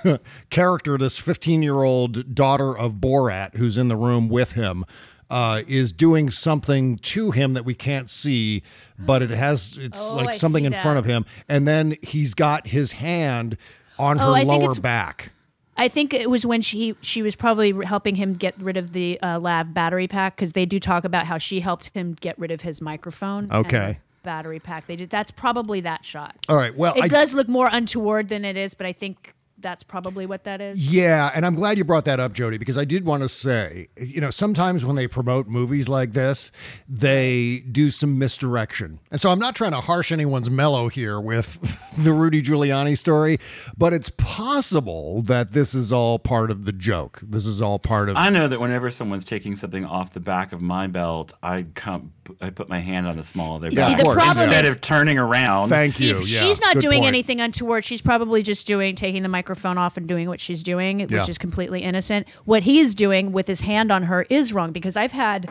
[LAUGHS] character, this 15 year old daughter of Borat, who's in the room with him, uh, is doing something to him that we can't see, but it has, it's Oh, like I something in front of him. And then he's got his hand on her Oh, I think lower back. I think it was when she she was probably helping him get rid of the uh, lav battery pack because they do talk about how she helped him get rid of his microphone. Okay. The battery pack. They did. That's probably that shot. All right. Well, it I- does look more untoward than it is, but I think that's probably what that is. Yeah, and I'm glad you brought that up, Jody, because I did want to say, you know, sometimes when they promote movies like this, they do some misdirection. And so I'm not trying to harsh anyone's mellow here with [LAUGHS] the Rudy Giuliani story, but it's possible that this is all part of the joke. This is all part of I know that whenever someone's taking something off the back of my belt, I come, I put my hand on the small of their Yeah, back of course. problem instead is- of turning around. Thank See, you. Yeah, she's not good doing point. anything untoward. She's probably just doing taking the microphone off and doing what she's doing, which is completely innocent. What he's doing with his hand on her is wrong because I've had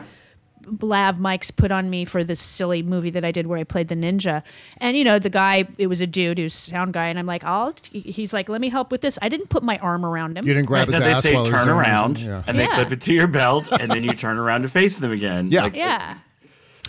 lav mics put on me for this silly movie that I did where I played the ninja. And you know, the guy, it was a dude who's sound guy and I'm like, "I'll he's like, "Let me help with this." I didn't put my arm around him. You didn't grab Right, his then they ass say while turn around, Yeah. and they Yeah. clip it to your belt, and then you turn around to face them again. Yeah. Like, Yeah.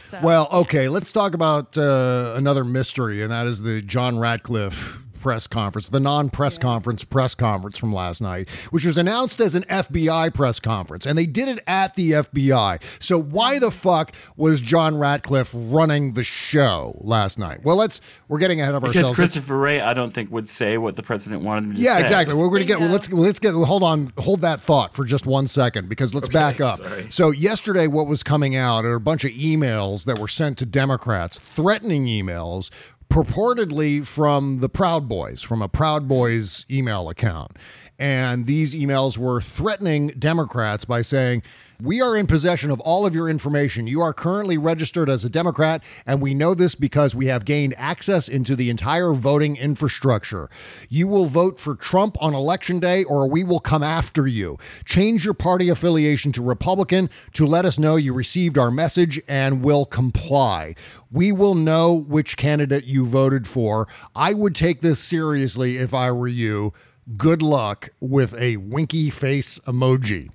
So, Well, okay, let's talk about uh, another mystery, and that is the John Ratcliffe press conference, the non press conference press conference from last night, which was announced as an FBI press conference, and they did it at the FBI. So, why the fuck was John Ratcliffe running the show last night? Well, let's, we're getting ahead of Because ourselves. Let's- Christopher Wray, I don't think would say what the president wanted him to yeah, say. exactly. We're going to get. Well, let's let's get. Hold on. Hold that thought for just one second, because let's back up. sorry. So yesterday, what was coming out are a bunch of emails that were sent to Democrats, threatening emails, purportedly from the Proud Boys, from a Proud Boys email account, and these emails were threatening Democrats by saying. We are in possession of all of your information. You are currently registered as a Democrat, and we know this because we have gained access into the entire voting infrastructure. You will vote for Trump on election day, or we will come after you. Change your party affiliation to Republican to let us know you received our message and will comply. We will know which candidate you voted for. I would take this seriously if I were you. Good luck with a winky face emoji.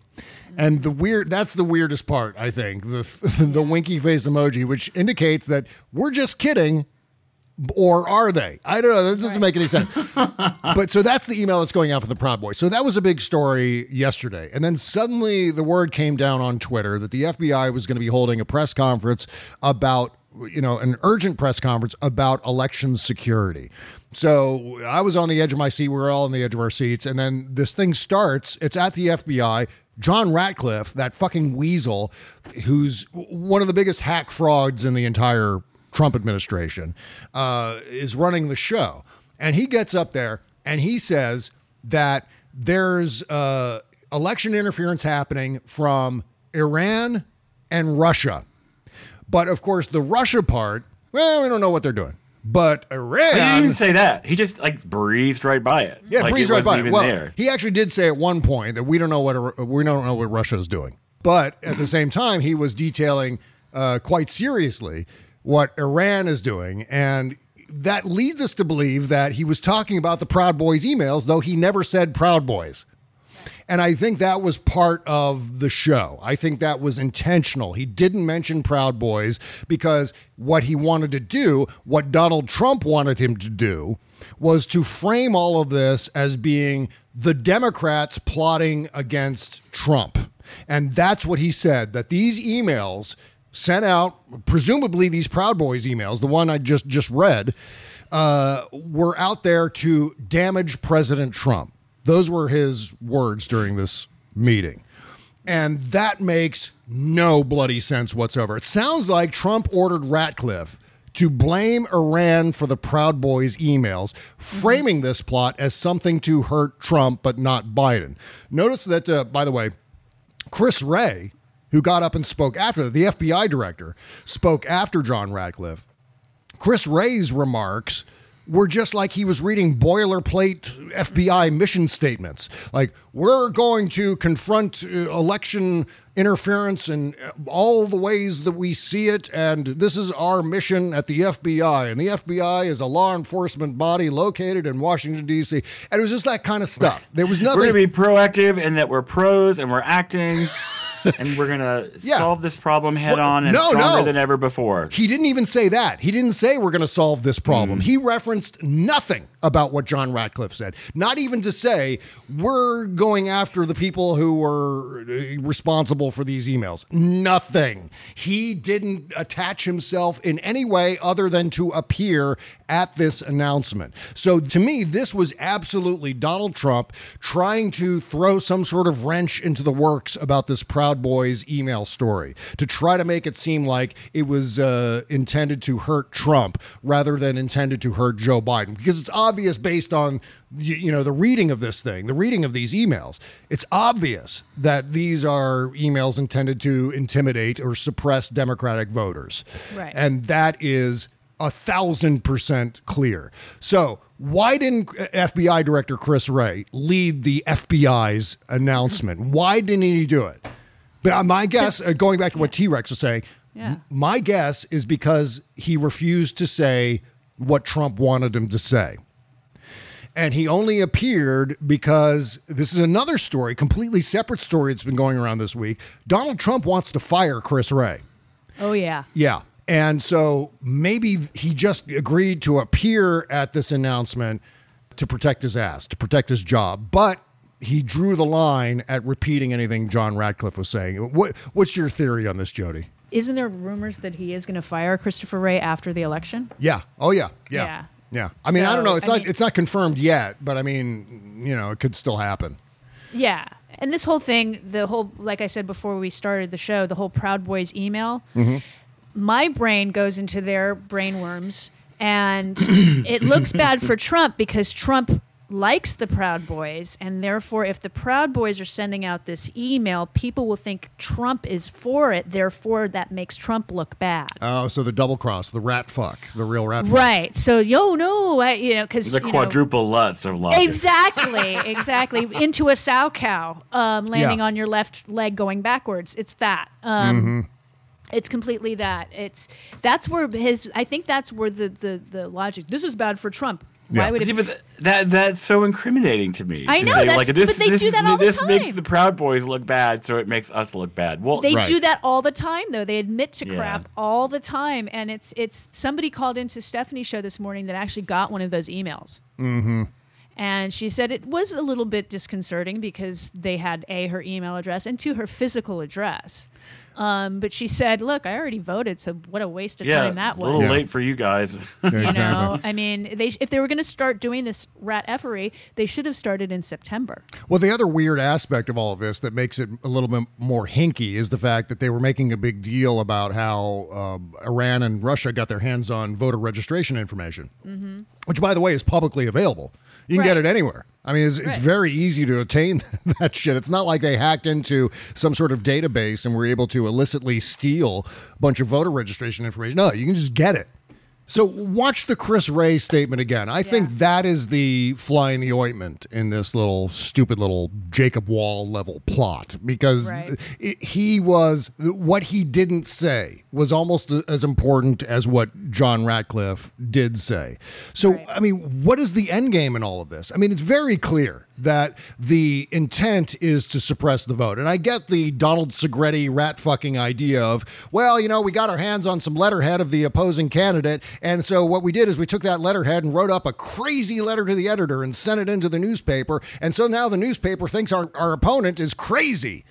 And the weird that's the weirdest part, I think. The [LAUGHS] the winky face emoji, which indicates that we're just kidding. Or are they? I don't know. That doesn't make any sense. [LAUGHS] but so that's the email that's going out for the Proud Boys. So that was a big story yesterday. And then suddenly the word came down on Twitter that the FBI was going to be holding a press conference about, you know, an urgent press conference about election security. So I was on the edge of my seat. We were all on the edge of our seats. And then this thing starts. It's at the FBI. John Ratcliffe, that fucking weasel, who's one of the biggest hack frauds in the entire Trump administration, uh, is running the show. And he gets up there and he says that there's uh, election interference happening from Iran and Russia. But of course, the Russia part, well, we don't know what they're doing. But Iran. He didn't even say that. He just like breezed right by it. Yeah, like, breeze it right by. it. Well, there. he actually did say at one point that we don't know what we don't know what Russia is doing. But at the same time, he was detailing uh, quite seriously what Iran is doing, and that leads us to believe that he was talking about the Proud Boys emails, though he never said Proud Boys. And I think that was part of the show. I think that was intentional. He didn't mention Proud Boys because what he wanted to do, what Donald Trump wanted him to do, was to frame all of this as being the Democrats plotting against Trump. And that's what he said that these emails sent out, presumably these Proud Boys emails, the one I just just read, uh, were out there to damage President Trump. Those were his words during this meeting. And that makes no bloody sense whatsoever. It sounds like Trump ordered Ratcliffe to blame Iran for the Proud Boys emails, framing this plot as something to hurt Trump but not Biden. Notice that, uh, by the way, Chris Wray, who got up and spoke after the FBI director, spoke after John Ratcliffe. Chris Wray's remarks were just like he was reading boilerplate FBI mission statements. Like, we're going to confront uh, election interference in all the ways that we see it, and this is our mission at the FBI. And the FBI is a law enforcement body located in Washington, D.C. And it was just that kind of stuff. There was nothing. We're going to be proactive in that we're pros and we're acting. And we're gonna [LAUGHS] Yeah. solve this problem head on and no, stronger no. than ever before. He didn't even say that. He didn't say we're going to solve this problem. Mm. He referenced nothing about what John Ratcliffe said. Not even to say we're going after the people who were uh, responsible for these emails. Nothing. He didn't attach himself in any way other than to appear at this announcement. So to me, this was absolutely Donald Trump trying to throw some sort of wrench into the works about this Proud Boys email story to try to make it seem like it was uh, intended to hurt Trump rather than intended to hurt Joe Biden. Because it's obvious based on you, know the reading of this thing, the reading of these emails. It's obvious that these are emails intended to intimidate or suppress Democratic voters, Right. and that is a thousand percent clear. So why didn't FBI Director Chris Wray lead the FBI's announcement? Why didn't he do it? But uh, my guess, uh, going back to what T Rex was saying, Yeah. m- my guess is because he refused to say what Trump wanted him to say. And he only appeared because this is another story, completely separate story that's been going around this week. Donald Trump wants to fire Chris Wray. Oh yeah. Yeah. And so maybe he just agreed to appear at this announcement to protect his ass, to protect his job. But he drew the line at repeating anything John Ratcliffe was saying. What, what's your theory on this, Jody? Isn't there rumors that he is going to fire Christopher Wray after the election? Yeah. Oh, yeah. Yeah. Yeah. Yeah. I mean, I don't know. It's I not. mean- it's not confirmed yet, but I mean, you know, it could still happen. Yeah. And this whole thing, the whole, like I said before we started the show, the whole Proud Boys email, Mhm. my brain goes into their brain worms and [CLEARS THROAT] it looks bad for Trump because Trump likes the Proud Boys, and therefore, if the Proud Boys are sending out this email, people will think Trump is for it. Therefore, that makes Trump look bad. Oh, so the double cross, the rat fuck, the real rat fuck. Right. So, yo, no, I, you know, because The quadruple Lutz of logic. Exactly, [LAUGHS] exactly. Into a Salchow, um, landing Yeah. on your left leg going backwards. It's that. Um, Mm-hmm. It's completely that. It's that's where his. I think that's where the the, the logic. This is bad for Trump. Why would it? See, but th- that that's so incriminating to me. I to know, say, that's- like, this, but they this, do that all the this makes the Proud Boys look bad, so it makes us look bad. Well, they do that all the time, though. They admit to Yeah. crap all the time, and it's it's somebody called into Stephanie's show this morning that actually got one of those emails. Mm-hmm. And she said it was a little bit disconcerting because they had A, her email address, and two, her physical address. Um, but she said, look, I already voted, so what a waste of yeah, time that was." a was. little late for you guys. You know, I mean, they if they were going to start doing this rat effery, they should have started in September. Well, the other weird aspect of all of this that makes it a little bit more hinky is the fact that they were making a big deal about how uh, Iran and Russia got their hands on voter registration information, Mm-hmm. which, by the way, is publicly available. You can get it anywhere. I mean, it's, it's very easy to attain [LAUGHS] that shit. It's not like they hacked into some sort of database and were able to illicitly steal a bunch of voter registration information. No, you can just get it. So watch the Chris Wray statement again. I think that is the fly in the ointment in this little stupid little Jacob Wohl level plot because Right. it, he was what he didn't say was almost as important as what John Ratcliffe did say. So I mean, what is the end game in all of this? I mean, it's very clear that the intent is to suppress the vote. And I get the Donald Segretti rat fucking idea of, well, you know, we got our hands on some letterhead of the opposing candidate. And so what we did is we took that letterhead and wrote up a crazy letter to the editor and sent it into the newspaper. And so now the newspaper thinks our, our opponent is crazy.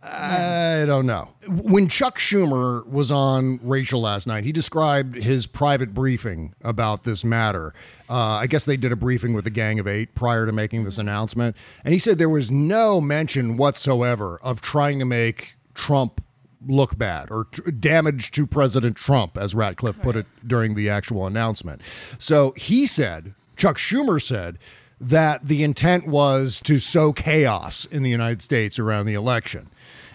I don't know. When Chuck Schumer was on Rachel last night, he described his private briefing about this matter. Uh, I guess they did a briefing with the Gang of Eight prior to making this announcement. And he said there was no mention whatsoever of trying to make Trump look bad or t- damage to President Trump, as Ratcliffe put it during the actual announcement. So he said, Chuck Schumer said, that the intent was to sow chaos in the United States around the election,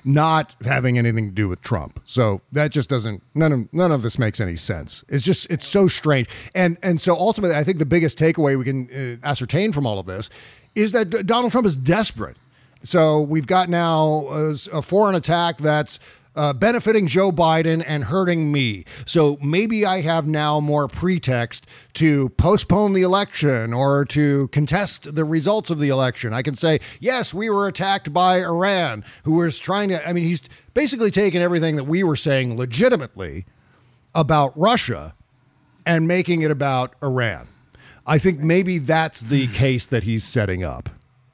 not having anything to do with Trump. So that just doesn't none of none of this makes any sense. It's just it's so strange. And and so ultimately, I think the biggest takeaway we can uh, ascertain from all of this is that Donald Trump is desperate. So we've got now a, a foreign attack that's uh, benefiting Joe Biden and hurting me. So maybe I have now more pretext to postpone the election or to contest the results of the election. I can say, yes, we were attacked by Iran, who was trying to, I mean, he's basically taken everything that we were saying legitimately about Russia and making it about Iran. I think maybe that's the case that he's setting up.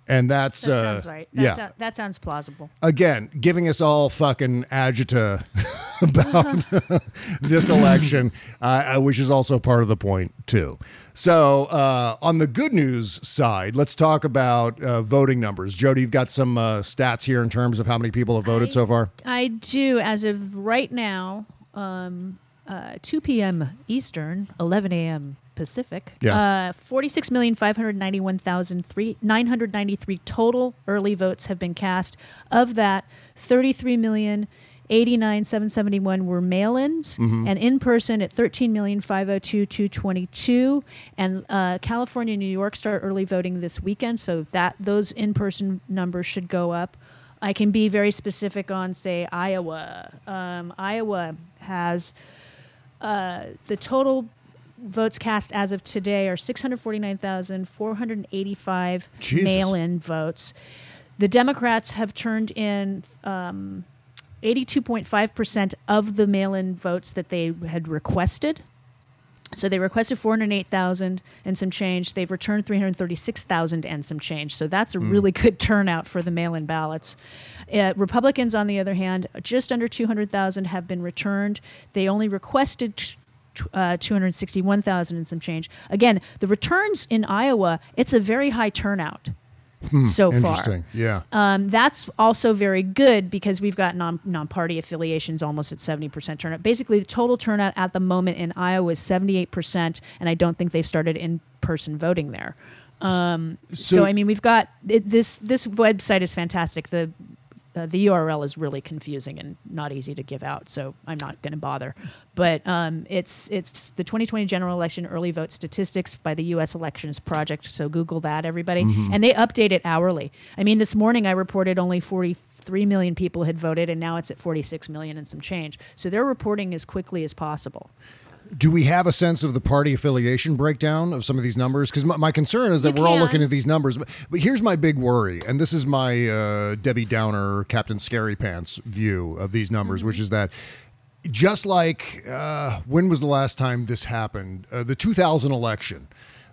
And that's That uh, sounds right. That, yeah. that sounds plausible. Again, giving us all fucking agita [LAUGHS] about [LAUGHS] this election, uh, which is also part of the point too. So, uh, on the good news side, let's talk about uh, voting numbers. Jody, you've got some uh, stats here in terms of how many people have voted so far. I do, as of right now, um, uh, 2 p.m. Eastern, 11 a.m. Pacific. Yeah. Uh, 46,591,993 total early votes have been cast. Of that, 33 million. 89,771 were mail-ins, Mhm. and in person at 13,502,222. And uh, California and New York start early voting this weekend, so that those in-person numbers should go up. I can be very specific on, say, Iowa. Um, Iowa has uh, the total votes cast as of today are 649,485 mail-in votes. The Democrats have turned in um, 82.5% of the mail-in votes that they had requested. So they requested 408,000 and some change. They've returned 336,000 and some change. So that's a Mm. really good turnout for the mail in ballots. Uh, Republicans, on the other hand, just under 200,000 have been returned. They only requested t- uh, 261,000 and some change. Again, the returns in Iowa, it's a very high turnout Hmm, so far. Yeah. Um, that's also very good because we've got non non party affiliations almost at seventy percent turnout. Basically, the total turnout at the moment in Iowa is seventy eight percent, and I don't think they've started in person voting there. Um, so, So- I mean, we've got it, this. This website is fantastic. The uh, the URL is really confusing and not easy to give out, so I'm not going to bother. But um, it's it's the 2020 general election early vote statistics by the U.S. Elections Project. So Google that, everybody, Mhm. and they update it hourly. I mean, this morning I reported only 43 million people had voted, and now it's at 46 million and some change. So they're reporting as quickly as possible. Do we have a sense of the party affiliation breakdown of some of these numbers? Because my, my concern is that You we're all looking at these numbers. But, but here's my big worry, and this is my uh, Debbie Downer, Captain Scary Pants view of these numbers, which is that just like uh, when was the last time this happened? Uh, the 2000 election.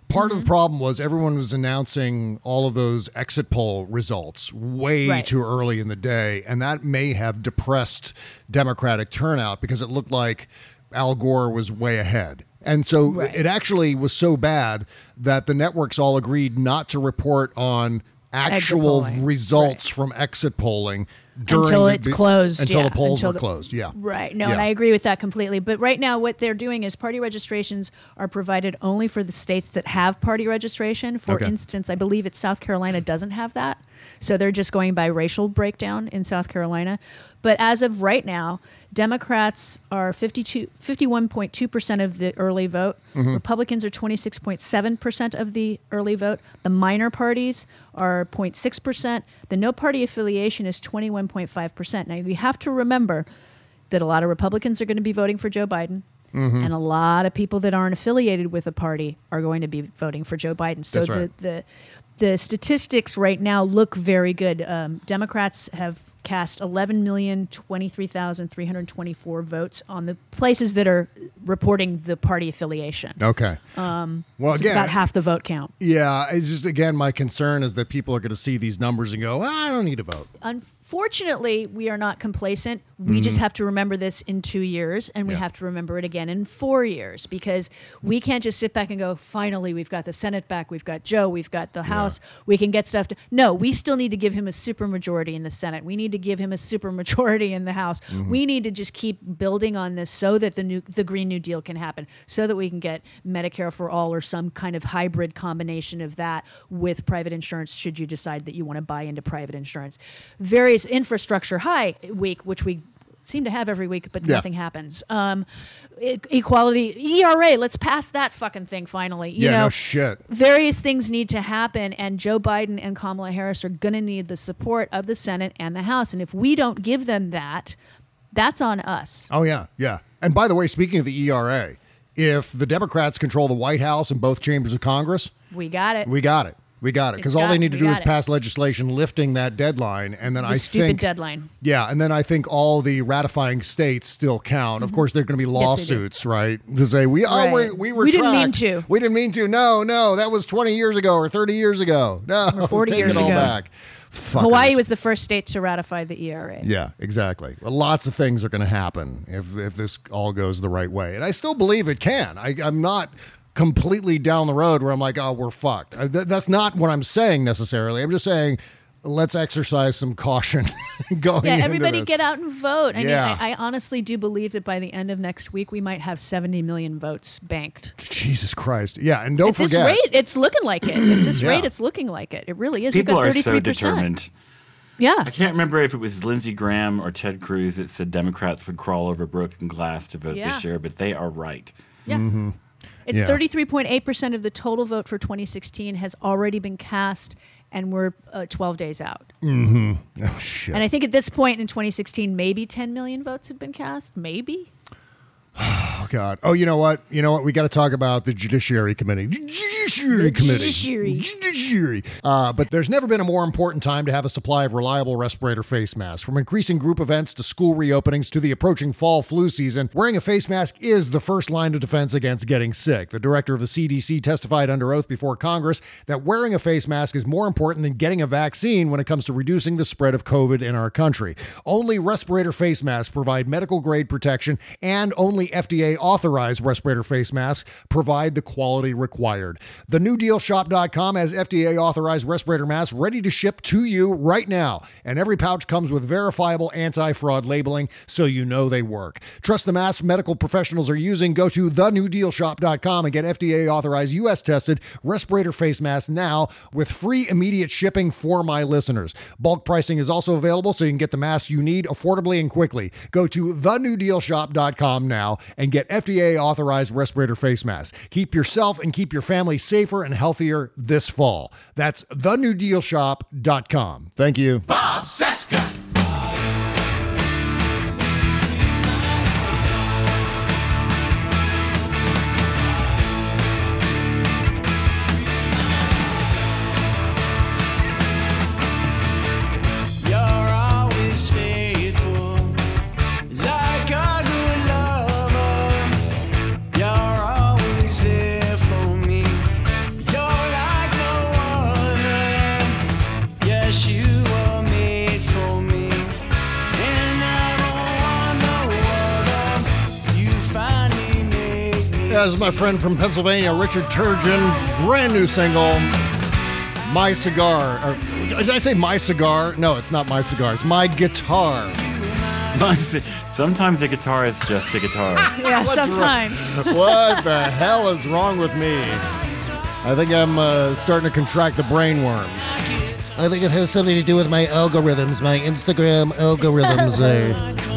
Part of the problem was everyone was announcing all of those exit poll results way Right. too early in the day, and that may have depressed Democratic turnout because it looked like Al Gore was way ahead. And so it actually was so bad that the networks all agreed not to report on actual results from exit polling during until the- it's closed. until yeah, the polls until were closed. Yeah, Right. No, Yeah. and I agree with that completely. But right now, what they're doing is party registrations are provided only for the states that have party registration. For Okay. instance, I believe it's South Carolina doesn't have that. So they're just going by racial breakdown in South Carolina. But as of right now, Democrats are 52, 51.2% of the early vote. Mhm. Republicans are 26.7% of the early vote. The minor parties are 0.6%. The no party affiliation is 21.5%. Now, you have to remember that a lot of Republicans are going to be voting for Joe Biden. Mhm. And a lot of people that aren't affiliated with a party are going to be voting for Joe Biden. So right. the, the the statistics right now look very good. Um, Democrats have cast 11,023,324 votes on the places that are reporting the party affiliation. Okay. Um, Well, again- about half the vote count. Yeah, it's just again my concern is that people are going to see these numbers and go, "Ah, "I don't need to vote." Unfortunately, we are not complacent. We just Mhm. have to remember this in two years, and we Yeah. have to remember it again in four years because we can't just sit back and go, finally, we've got the Senate back, we've got Joe, we've got the House, we can get stuff to. No, we still need to give him a supermajority in the Senate. We need to give him a supermajority in the House. Mhm. We need to just keep building on this so that the new the Green New Deal can happen, so that we can get Medicare for all or some kind of hybrid combination of that with private insurance. Should you decide that you want to buy into private insurance, infrastructure high week, which we seem to have every week, but Yeah. nothing happens. Um, e- equality, ERA, let's pass that fucking thing finally. You Yeah, no know, shit. Various things need to happen, and Joe Biden and Kamala Harris are going to need the support of the Senate and the House. And if we don't give them that, that's on us. Oh yeah, yeah. And by the way, speaking of the ERA, if the Democrats control the White House and both chambers of Congress, We got it. we got it. We got it because all they need to do is it. pass legislation lifting that deadline, and then The I stupid think deadline. Yeah, and then I think all the ratifying states still count. Of course, there are going to be Mm-hmm. Yes, lawsuits, right? To say we oh Right. we, we were We didn't mean to. We didn't mean to. No, no, that was twenty years ago or thirty years ago. No, Or 40 take years it all ago. back. Fuckers. Hawaii was the first state to ratify the ERA. Yeah, exactly. Well, lots of things are going to happen if if this all goes the right way, and I still believe it can. I, I'm not completely down the road where I'm like, oh, we're fucked. Th- that's not what I'm saying necessarily. I'm just saying, let's exercise some caution [LAUGHS] going. Yeah, into everybody this. get out and vote. I Yeah. mean, I, I honestly do believe that by the end of next week, we might have 70 million votes banked. Jesus Christ. Yeah, and don't At this forget. rate, it's looking like it. At this [CLEARS THROAT] Yeah. rate, it's looking like it. It really is. We've People got are so 33%. determined. Yeah. I can't remember if it was Lindsey Graham or Ted Cruz that said Democrats would crawl over broken glass to vote Yeah. this year, but they are right. Yeah. Mm-hmm. It's Yeah. 33.8% of the total vote for 2016 has already been cast, and we're uh, 12 days out. Mm-hmm. Oh shit. And I think at this point in 2016, maybe 10 million votes had been cast. Maybe. [SIGHS] [SIGHS] [SIGHS] Oh God. Oh, you know what? You know what? We got to talk about the Judiciary Committee. Judiciary Committee. Judiciary. Judiciary. Uh, but there's never been a more important time to have a supply of reliable respirator face masks. From increasing group events to school reopenings to the approaching fall flu season, wearing a face mask is the first line of defense against getting sick. The director of the CDC testified under oath before Congress that wearing a face mask is more important than getting a vaccine when it comes to reducing the spread of COVID in our country. Only respirator face masks provide medical grade protection, and only FDA Authorized respirator face masks provide the quality required. The newdealshop.com has FDA authorized respirator masks ready to ship to you right now, and every pouch comes with verifiable anti fraud labeling so you know they work. Trust the masks medical professionals are using. Go to thenewdealshop.com and get FDA authorized US tested respirator face masks now with free immediate shipping for my listeners. Bulk pricing is also available so you can get the masks you need affordably and quickly. Go to thenewdealshop.com now and get FDA authorized respirator face masks. Keep yourself and keep your family safer and healthier this fall. That's thenewdealshop.com. Thank you. Bob Cesca. Made me. Yeah, this is my friend from Pennsylvania, Richard Turgeon. Brand new single, My Cigar. Or, did I say My Cigar? No, it's not My Cigar. It's My Guitar. Sometimes a guitar is just a guitar. [LAUGHS] Yeah, What's sometimes. wrong- what the hell is wrong with me? I think I'm uh, starting to contract the brain worms. I think it has something to do with my algorithms, my Instagram algorithms. eh? [LAUGHS]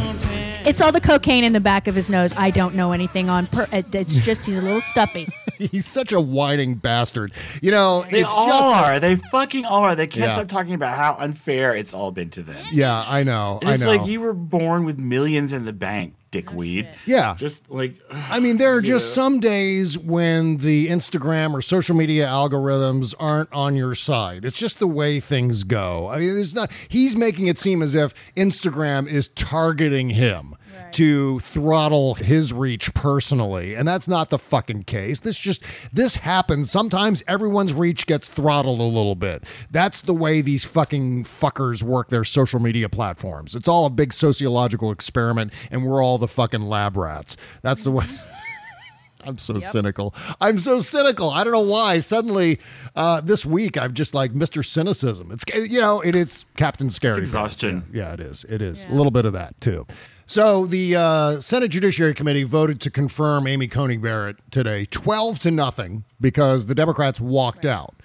[LAUGHS] It's all the cocaine in the back of his nose. I don't know anything on. Per- it's [LAUGHS] just he's a little stuffy. He's such a whining bastard. You know, They it's all just, are. They fucking all are. They can't Yeah. stop talking about how unfair it's all been to them. Yeah, I know. And I it's know. like you were born with millions in the bank, dickweed. Yeah. Just like I mean, there are just some days when the Instagram or social media algorithms aren't on your side. It's just the way things go. I mean, there's not. He's making it seem as if Instagram is targeting him. To throttle his reach personally, and that's not the fucking case. This just this happens. Sometimes everyone's reach gets throttled a little bit. That's the way these fucking fuckers work their social media platforms. It's all a big sociological experiment, and we're all the fucking lab rats. That's the way. [LAUGHS] [LAUGHS] I'm so cynical. I'm so cynical. I don't know why. Suddenly, uh, this week, I've just like Mr. Cynicism. It's you know, it is Captain Scary. It's exhaustion. Yeah, yeah, it is. It is a little bit of that too. So the uh, Senate Judiciary Committee voted to confirm Amy Coney Barrett today, twelve to nothing, because the Democrats walked out.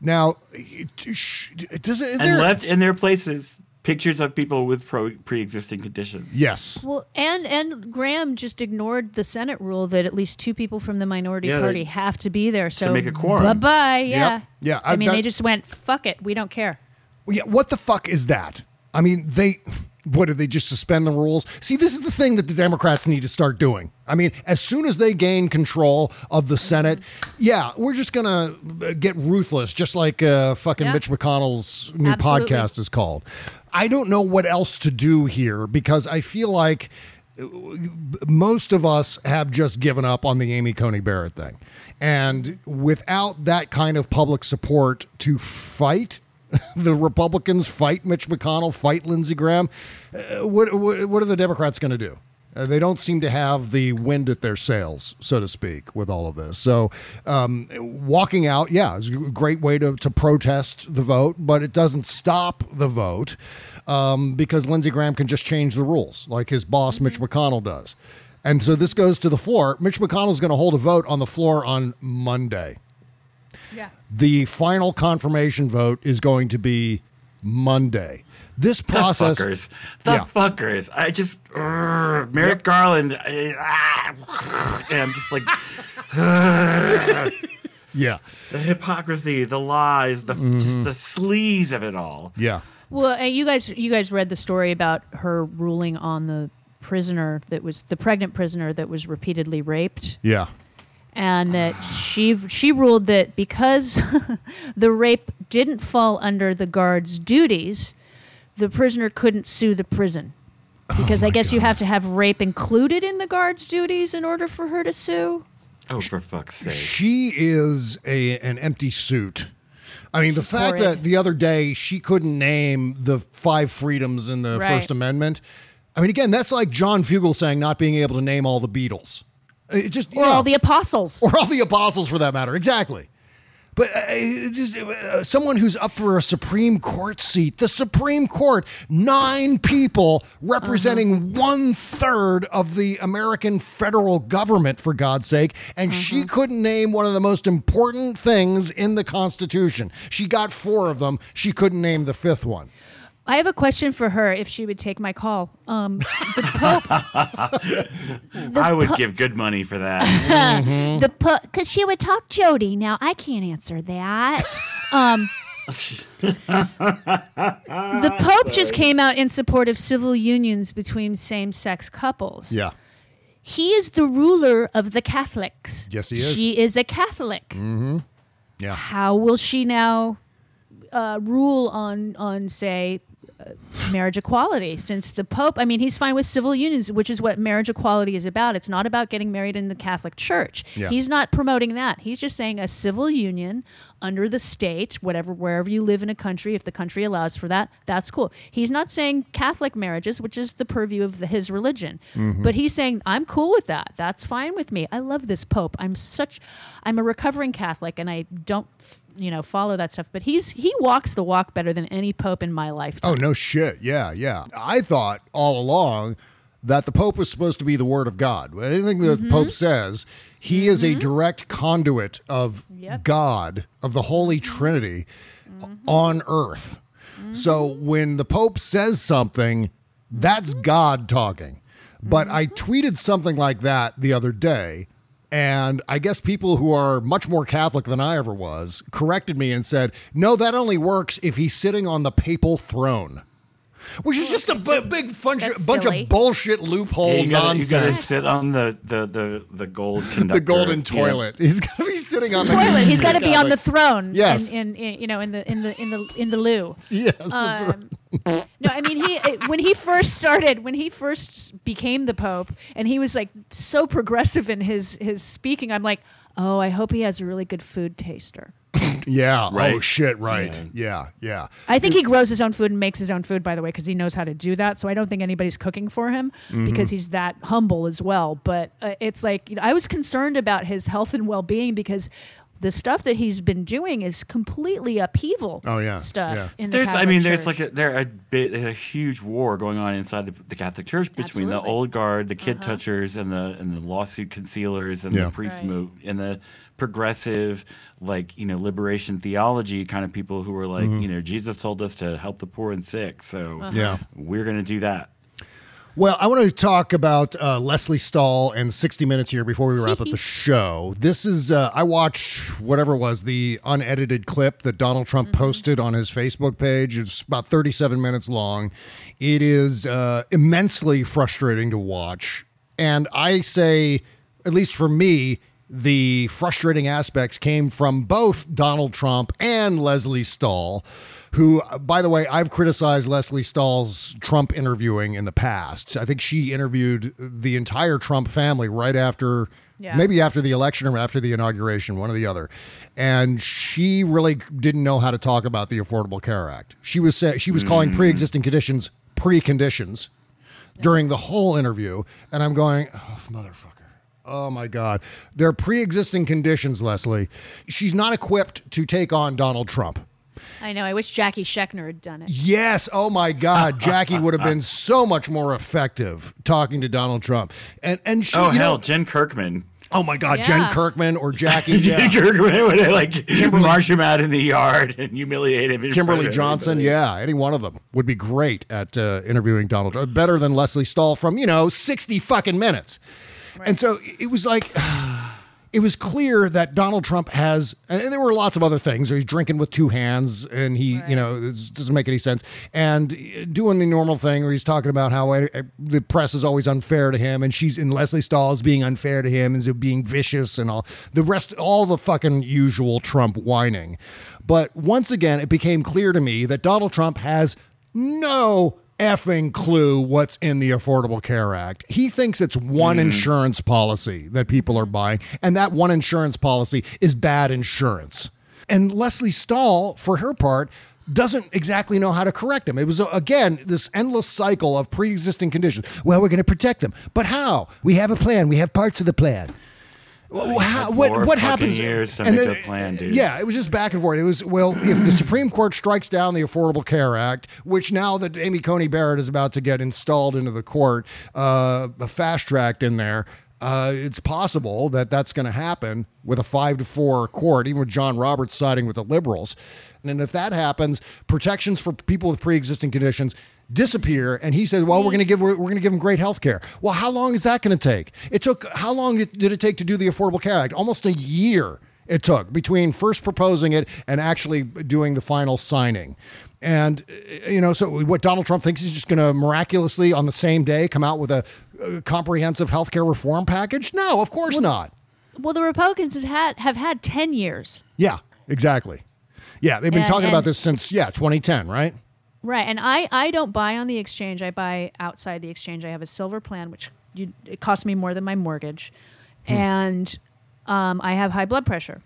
Now, does it? and there- left in their places pictures of people with pro- pre-existing conditions. Yes. Well, and and Graham just ignored the Senate rule that at least two people from the minority Yeah, party they- have to be there. So make a quorum. Bye bye. Yeah. Yep. Yeah, I, I- mean, that- they just went fuck it. We don't care. Well, yeah, what the fuck is that? I mean, they what did they just suspend the rules? See, this is the thing that the Democrats need to start doing. I mean, as soon as they gain control of the Senate, yeah, we're just gonna uh, get ruthless, just like uh, fucking Yeah. Mitch McConnell's new Absolutely. podcast is called. I don't know what else to do here because I feel like uh, most of us have just given up on the Amy Coney Barrett thing. And without that kind of public support to fight [LAUGHS] the Republicans, fight Mitch McConnell, fight Lindsey Graham, uh, what, what, what are the Democrats going to do? Uh, they don't seem to have the wind at their sails, so to speak, with all of this. So, um, walking out, yeah, is a great way to, to protest the vote, but it doesn't stop the vote um, because Lindsey Graham can just change the rules like his boss, Mitch McConnell, does. And so this goes to the floor. Mitch McConnell is going to hold a vote on the floor on Monday. Yeah. The final confirmation vote is going to be Monday. This process. The fuckers. The Yeah. fuckers. I just Urgh, Merrick Garland. I, ah, and I'm just like [LAUGHS] Yeah. the hypocrisy, the lies, the Mhm. just the sleaze of it all. Yeah. Well, you guys, you guys read the story about her ruling on the prisoner that was the pregnant prisoner that was repeatedly raped. Yeah. And that she she ruled that because [LAUGHS] the rape didn't fall under the guard's duties, the prisoner couldn't sue the prison. Because oh I guess you have to have rape included in the guard's duties in order for her to sue. Oh, for fuck's sake. She is a an empty suit. I mean, the fact horrid. that the other day she couldn't name the five freedoms in the Right. First Amendment. I mean, again, that's like John Fugel saying not being able to name all the Beatles. It just you or know, all the apostles. or all the apostles for that matter. Exactly. But uh, it's just uh, someone who's up for a Supreme Court seat, the Supreme Court, nine people representing one third of the American federal government, for God's sake, and she couldn't name one of the most important things in the Constitution. She got four of them. She couldn't name the fifth one. I have a question for her if she would take my call. Um, the Pope, [LAUGHS] I would po- give good money for that. [LAUGHS] the Pope, because she would talk Jody. Now I can't answer that. Um, the [LAUGHS] Pope just came out in support of civil unions between same-sex couples. Yeah. He is the ruler of the Catholics. Yes, he is. She is a Catholic. Mm-hmm. Yeah. How will she now uh, rule on on say marriage equality? Since the Pope, I mean, he's fine with civil unions, which is what marriage equality is about. It's not about getting married in the Catholic Church. Yeah. He's not promoting that. He's just saying a civil union under the state, whatever wherever you live in a country, if the country allows for that, that's cool. He's not saying Catholic marriages, which is the purview of the, his religion, Mhm. but he's saying I'm cool with that. That's fine with me. I love this Pope. I'm such, I'm a recovering Catholic, and I don't, f- you know, follow that stuff. But he's he walks the walk better than any Pope in my lifetime. Oh no shit. Yeah, yeah. I thought all along that the Pope was supposed to be the Word of God. Anything that the mm-hmm. Pope says, he is a mm-hmm. direct conduit of God, of the Holy mm-hmm. Trinity on earth. So when the Pope says something, that's God talking. But I tweeted something like that the other day. And I guess people who are much more Catholic than I ever was corrected me and said, no, that only works if he's sitting on the papal throne. Which is just a big bunch, bunch silly. of bullshit loophole Yeah, you, gotta, you gotta nonsense. sit on the the the, the gold [LAUGHS] conductor. the golden toilet. He's got to be sitting on the toilet. He's got to be on the throne. Yes. In, in, in you know in the in the in the in the loo. Yes, that's Um, no, I mean he when he first started when he first became the pope and he was like so progressive in his his speaking. I'm like, oh, I hope he has a really good food taster. Yeah. Oh shit. Right. Yeah. Yeah. I think he grows his own food and makes his own food, by the way, because he knows how to do that. So I don't think anybody's cooking for him Mhm. because he's that humble as well. But uh, it's like you know, I was concerned about his health and well being because the stuff that he's been doing is completely upheaval. Oh, yeah. stuff. Yeah. In the There's, I Catholic mean, there's Church. like a, there a bit a huge war going on inside the, the Catholic Church between the old guard, the kid Uh-huh. touchers, and the and the lawsuit concealers, and Yeah. the priest Right. move, and the progressive, like you know, liberation theology kind of people who are like, Mhm. you know, Jesus told us to help the poor and sick, so Uh-huh. Yeah. we're gonna do that. Well, I want to talk about uh, Lesley Stahl and 60 Minutes here before we wrap up the [LAUGHS] show. This is, uh, I watched whatever it was, the unedited clip that Donald Trump posted on his Facebook page. It's about 37 minutes long. It is uh, immensely frustrating to watch. And I say, at least for me, the frustrating aspects came from both Donald Trump and Lesley Stahl, who, by the way, I've criticized Lesley Stahl's Trump interviewing in the past. I think she interviewed the entire Trump family right after. Yeah. Maybe after the election or after the inauguration, one or the other, and she really didn't know how to talk about the Affordable Care Act. She was say, she was calling Mm. pre-existing conditions preconditions during the whole interview, and I'm going, oh, motherfucker. Oh my God. They're pre existing conditions, Lesley. She's not equipped to take on Donald Trump. I know. I wish Jackie Scheckner had done it. Yes. Oh my God. [LAUGHS] Jackie would have been so much more effective talking to Donald Trump. And and she, oh you hell, know, Jen Kirkman. oh my God, Jen Kirkman or Jackie. [LAUGHS] Jen yeah. Kirkman would like Kimberly- march him out in the yard and humiliate him. Kimberly Johnson, yeah, any one of them would be great at uh, interviewing Donald Trump. Better than Lesley Stahl from, you know, 60 fucking minutes. And so it was like, it was clear that Donald Trump has, and there were lots of other things. He's drinking with two hands, and he, you know, it doesn't make any sense. And doing the normal thing where he's talking about how uh, the press is always unfair to him, and she's, in Lesley Stahl is being unfair to him and being vicious and all the rest, all the fucking usual Trump whining. But once again, it became clear to me that Donald Trump has no effing clue what's in the Affordable Care Act. He thinks it's one hmm. insurance policy that people are buying, and that one insurance policy is bad insurance. And Lesley Stahl, for her part, doesn't exactly know how to correct them. It was, again, this endless cycle of pre existing conditions. Well, we're going to protect them. But how? We have a plan, we have parts of the plan. Well, how, what what happens? years to and make then- a plan, dude. Yeah, it was just back and forth. It was well, if the Supreme Court strikes down the Affordable Care Act, which now that Amy Coney Barrett is about to get installed into the court, uh, a fast tracked in there. Uh, it's possible that that's going to happen with a five to four court, even with John Roberts siding with the liberals. And if that happens, protections for people with pre-existing conditions disappear and he says well we're going to give we're, we're going to give them great health care. Well how long is that going to take? It took how long did it take to do the affordable care act? Almost a year it took between first proposing it and actually doing the final signing. And you know so what donald trump thinks he's just going to miraculously on the same day come out with a, uh comprehensive health care reform package? No of course not. Well, the Republicans has had have had ten years, yeah exactly. Yeah they've been And- talking about this since yeah 2010 right right? And I I don't buy on the exchange. I buy outside the exchange. I have a silver plan, which you, it costs me more than my mortgage, Hmm. and um, I have high blood pressure.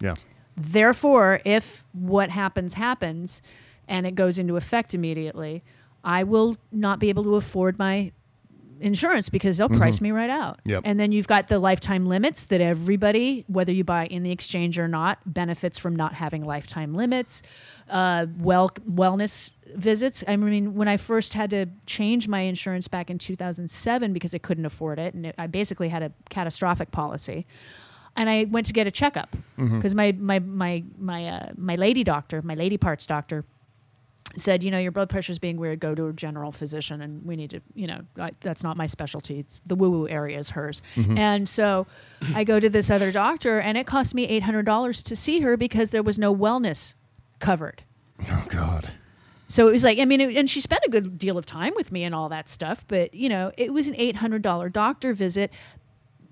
yeah Therefore, if what happens happens and it goes into effect immediately, I will not be able to afford my insurance because they'll price Mhm. me right out. Yep. And then you've got the lifetime limits that everybody, whether you buy in the exchange or not, benefits from not having lifetime limits. Uh, well, wellness visits. I mean, when I first had to change my insurance back in 2007 because I couldn't afford it, and it, I basically had a catastrophic policy, and I went to get a checkup Mhm. because my my my my uh, my lady doctor, my lady parts doctor, said, you know, your blood pressure is being weird. Go to a general physician, and we need to, you know, I, that's not my specialty. It's the woo woo area is hers. Mhm. And so I go to this other doctor, and it cost me eight hundred dollars to see her because there was no wellness covered. Oh God. So it was like, I mean, it, and she spent a good deal of time with me and all that stuff, but you know, it was an eight hundred dollar doctor visit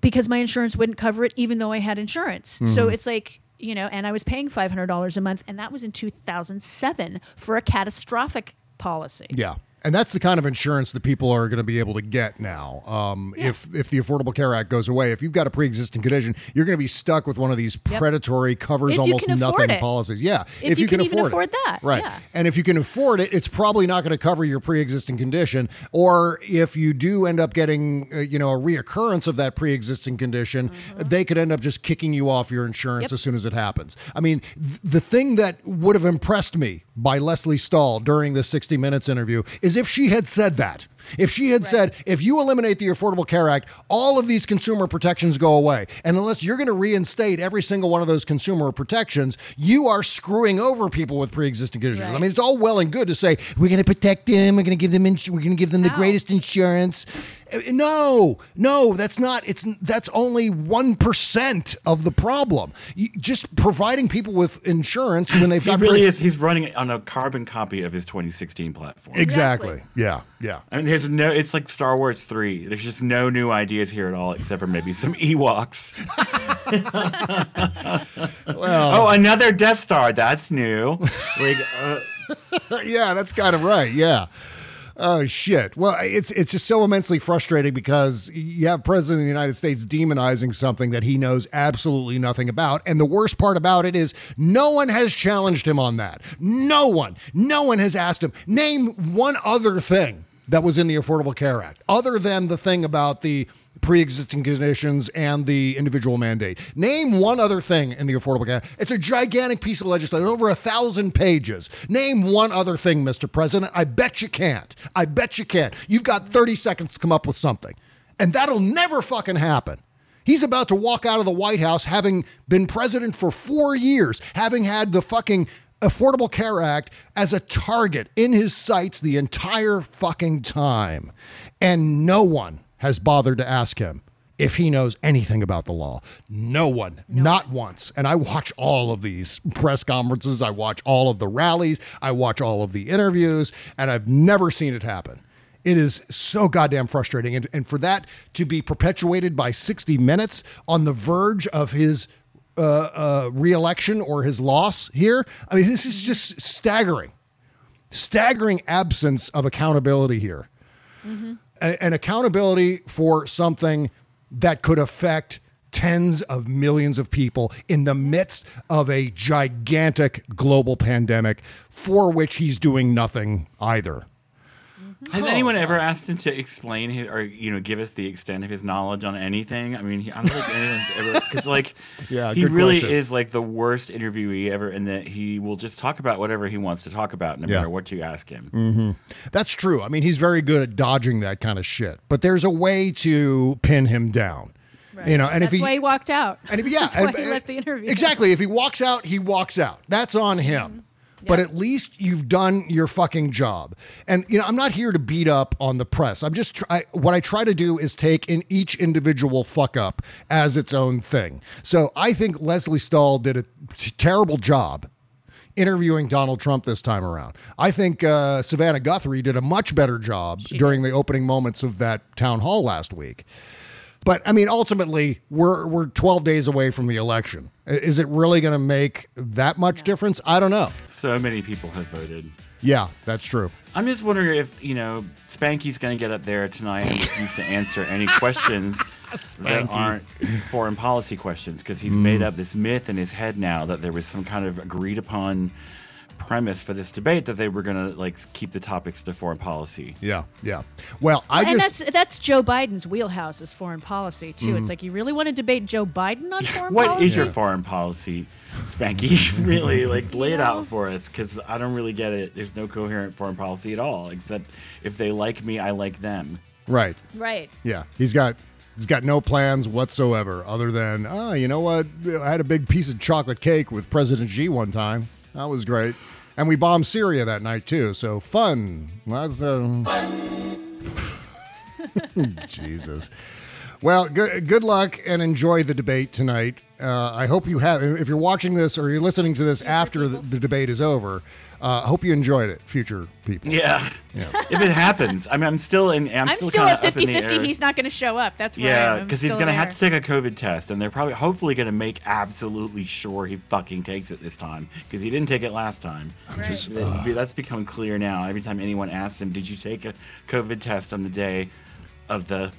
because my insurance wouldn't cover it, even though I had insurance. So Mhm. it's like, you know, and I was paying five hundred dollars a month, and that was in two thousand seven for a catastrophic policy. Yeah. And that's the kind of insurance that people are going to be able to get now. Um, If if the Affordable Care Act goes away, if you've got a pre-existing condition, you're going to be stuck with one of these Yep. predatory covers If almost nothing policies. Yeah, If you can even afford, afford it. that, right? yeah. And if you can afford it, it's probably not going to cover your pre-existing condition. Or if you do end up getting, uh, you know, a reoccurrence of that pre-existing condition, they could end up just kicking you off your insurance Mm-hmm. Yep. as soon as it happens. I mean, th- the thing that would have impressed me by Lesley Stahl during the 60 Minutes interview is if she had said that. If she had said, if you eliminate the Affordable Care Act, all of these consumer protections go away. And unless you're going to reinstate every single one of those consumer protections, you are screwing over people with pre existing conditions. I mean, it's all well and good to say, we're going to protect them, we're going to give them, ins- we're going to give them the greatest insurance. Uh, No, no, that's not. It's that's only one percent of the problem. You, just providing people with insurance when they've He got really pre- is. He's running on a carbon copy of his 2016 platform. Exactly. Yeah. Yeah. I mean, there's no. It's like Star Wars three. There's just no new ideas here at all, except for maybe some Ewoks. [LAUGHS] oh, another Death Star. That's new. Like, uh, [LAUGHS] yeah, that's kind of right. Yeah. Oh shit. Well, it's it's just so immensely frustrating because you have President of the United States demonizing something that he knows absolutely nothing about, and the worst part about it is no one has challenged him on that. No one. No one has asked him name one other thing that was in the Affordable Care Act other than the thing about the pre-existing conditions and the individual mandate. Name one other thing in the Affordable Care. Act. It's a gigantic piece of legislation, over a thousand pages. Name one other thing, Mr. President. I bet you can't. I bet you can't. You've got 30 seconds to come up with something, and that'll never fucking happen. He's about to walk out of the White House having been president for four years, having had the fucking Affordable Care Act as a target in his sights the entire fucking time. And no one has bothered to ask him if he knows anything about the law. No one, not once. And I watch all of these press conferences, I watch all of the rallies, I watch all of the interviews, and I've never seen it happen. It is so goddamn frustrating. And, and for that to be perpetuated by 60 Minutes on the verge of his uh, uh, reelection or his loss here, I mean, this is just staggering. Staggering absence of accountability here. A- and accountability for something that could affect tens of millions of people in the midst of a gigantic global pandemic for which he's doing nothing either. Has anyone ever asked him to explain his, or you know give us the extent of his knowledge on anything? I mean, he, I don't think anyone's ever because like [LAUGHS] Yeah, he really question. is like the worst interviewee ever, in that he will just talk about whatever he wants to talk about, no Yeah. matter what you ask him. hmm That's true. I mean, he's very good at dodging that kind of shit, but there's a way to pin him down. You know, and That's if he why he walked out. And if, yeah, That's why and- he left the interview. Exactly. If he walks out, he walks out. That's on him. But at least you've done your fucking job. And you know, I'm not here to beat up on the press. I'm just try, what I try to do is take in each individual fuck up as its own thing. So I think Lesley Stahl did a t- terrible job interviewing Donald Trump this time around. I think uh, Savannah Guthrie did a much better job during the opening moments of that town hall last week. But I mean, ultimately, we're we're 12 days away from the election. Is it really going to make that much difference? I don't know. So many people have voted. Yeah, that's true. I'm just wondering if you know Spanky's going to get up there tonight and refuse to answer any [LAUGHS] questions that aren't foreign policy questions because he's Mm. made up this myth in his head now that there was some kind of agreed upon premise for this debate that they were going to like keep the topics to foreign policy. Yeah, yeah. Well, I and just that's that's Joe Biden's wheelhouse is foreign policy too. Mhm. It's like you really want to debate Joe Biden on [LAUGHS] foreign What policy? What is your foreign policy, Spanky? [LAUGHS] really, like lay it out for us because I don't really get it. There's no coherent foreign policy at all, except if they like me, I like them. right. Right. Yeah, he's got he's got no plans whatsoever other than oh, you know what? I had a big piece of chocolate cake with President Xi one time. That was great. And we bombed Syria that night too. So fun. That's uh... [LAUGHS] Jesus. Well, good good luck and enjoy the debate tonight. Uh, I hope you have. If you're watching this or you're listening to this after the, the debate is over, uh, I hope you enjoyed it, future people. Yeah. Yeah. [LAUGHS] if it happens, I mean, I'm still in. I'm, I'm, still, still, kind at of up in 50 the 50. air. He's not going to show up. That's where Yeah, because he's gonna have to take a COVID test, and they're probably hopefully gonna make absolutely sure he fucking takes it this time because he didn't take it last time. just- That- that's become clear now. Every time anyone asks him, "Did you take a COVID test on the day of the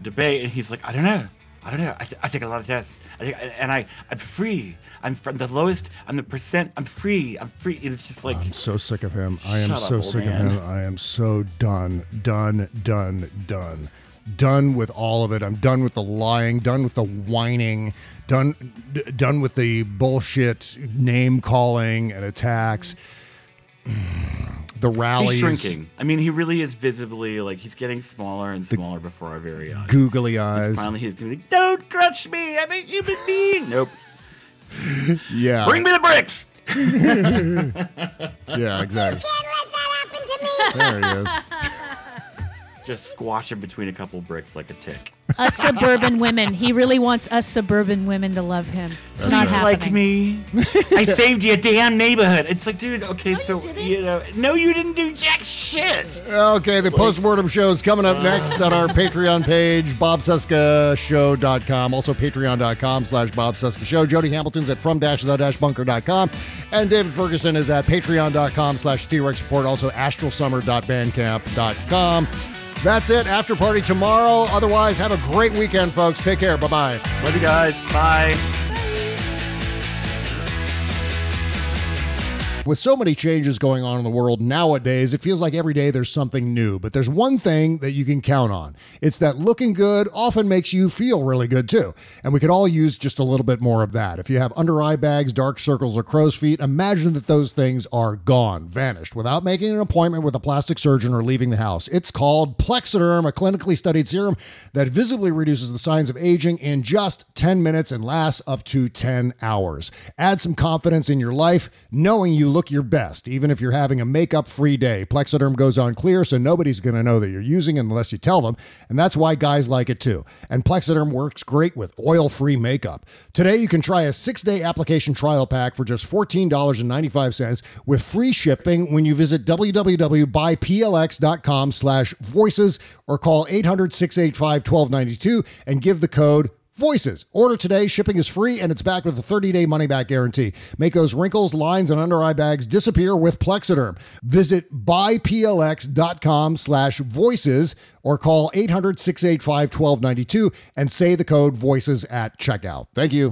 debate?" and he's like, "I don't know." I don't know. I take a lot of tests, I take, and I I'm free. I'm from the lowest. I'm the percent. I'm free. I'm free. It's just like I'm so sick of him. I am up, so sick man. of him. I am so done, done, done, done. Done with all of it. I'm done with the lying, done with the whining, done d- done with the bullshit name calling and attacks. The rallies. he's shrinking. I mean, he really is visibly like he's getting smaller and smaller before our very eyes. Googly Like, eyes. finally, he's gonna be like, "Don't crush me. I'm a human being." Nope. Yeah. Bring me the bricks. [LAUGHS] yeah, exactly. There he is. Just squash him between a couple bricks like a tick. us suburban women. He really wants us suburban women to love him. It's not happening. like me. I saved your damn neighborhood. It's like, dude, okay, so you, know, no, you didn't do jack shit. Okay, the postmortem show is coming up next on our Patreon page, bobcescashow.com. Also, patreon.com slash Bob Cesca Show. Jody Hamilton's at from-the-bunker.com. And David Ferguson is at patreon.com slash T-Rex support, Also, astralsummer.bandcamp.com. That's it. After party tomorrow. Otherwise, have a great weekend, folks. Take care. Bye-bye. Love you guys. Bye. With so many changes going on in the world nowadays, it feels like every day there's something new. But there's one thing that you can count on it's that looking good often makes you feel really good too. And we could all use just a little bit more of that. If you have under eye bags, dark circles, or crow's feet, imagine that those things are gone, vanished, without making an appointment with a plastic surgeon or leaving the house. It's called Plexiderm, a clinically studied serum that visibly reduces the signs of aging in just 10 minutes and lasts up to 10 hours. Add some confidence in your life, knowing you look your best, even if you're having a makeup free day. Plexiderm goes on clear, so nobody's going to know that you're using it unless you tell them. And that's why guys like it too. And Plexiderm works great with oil free makeup. Today, you can try a six day application trial pack for just $14.95 with free shipping when you visit www.buyplx.com slash voices or call 800 685 1292 and give the code Voices. Order today. Shipping is free and it's backed with a 30 day money back guarantee. Make those wrinkles, lines, and under eye bags disappear with Plexiderm. Visit buyplx.com slash voices or call 800 685 1292 and say the code voices at checkout. Thank you.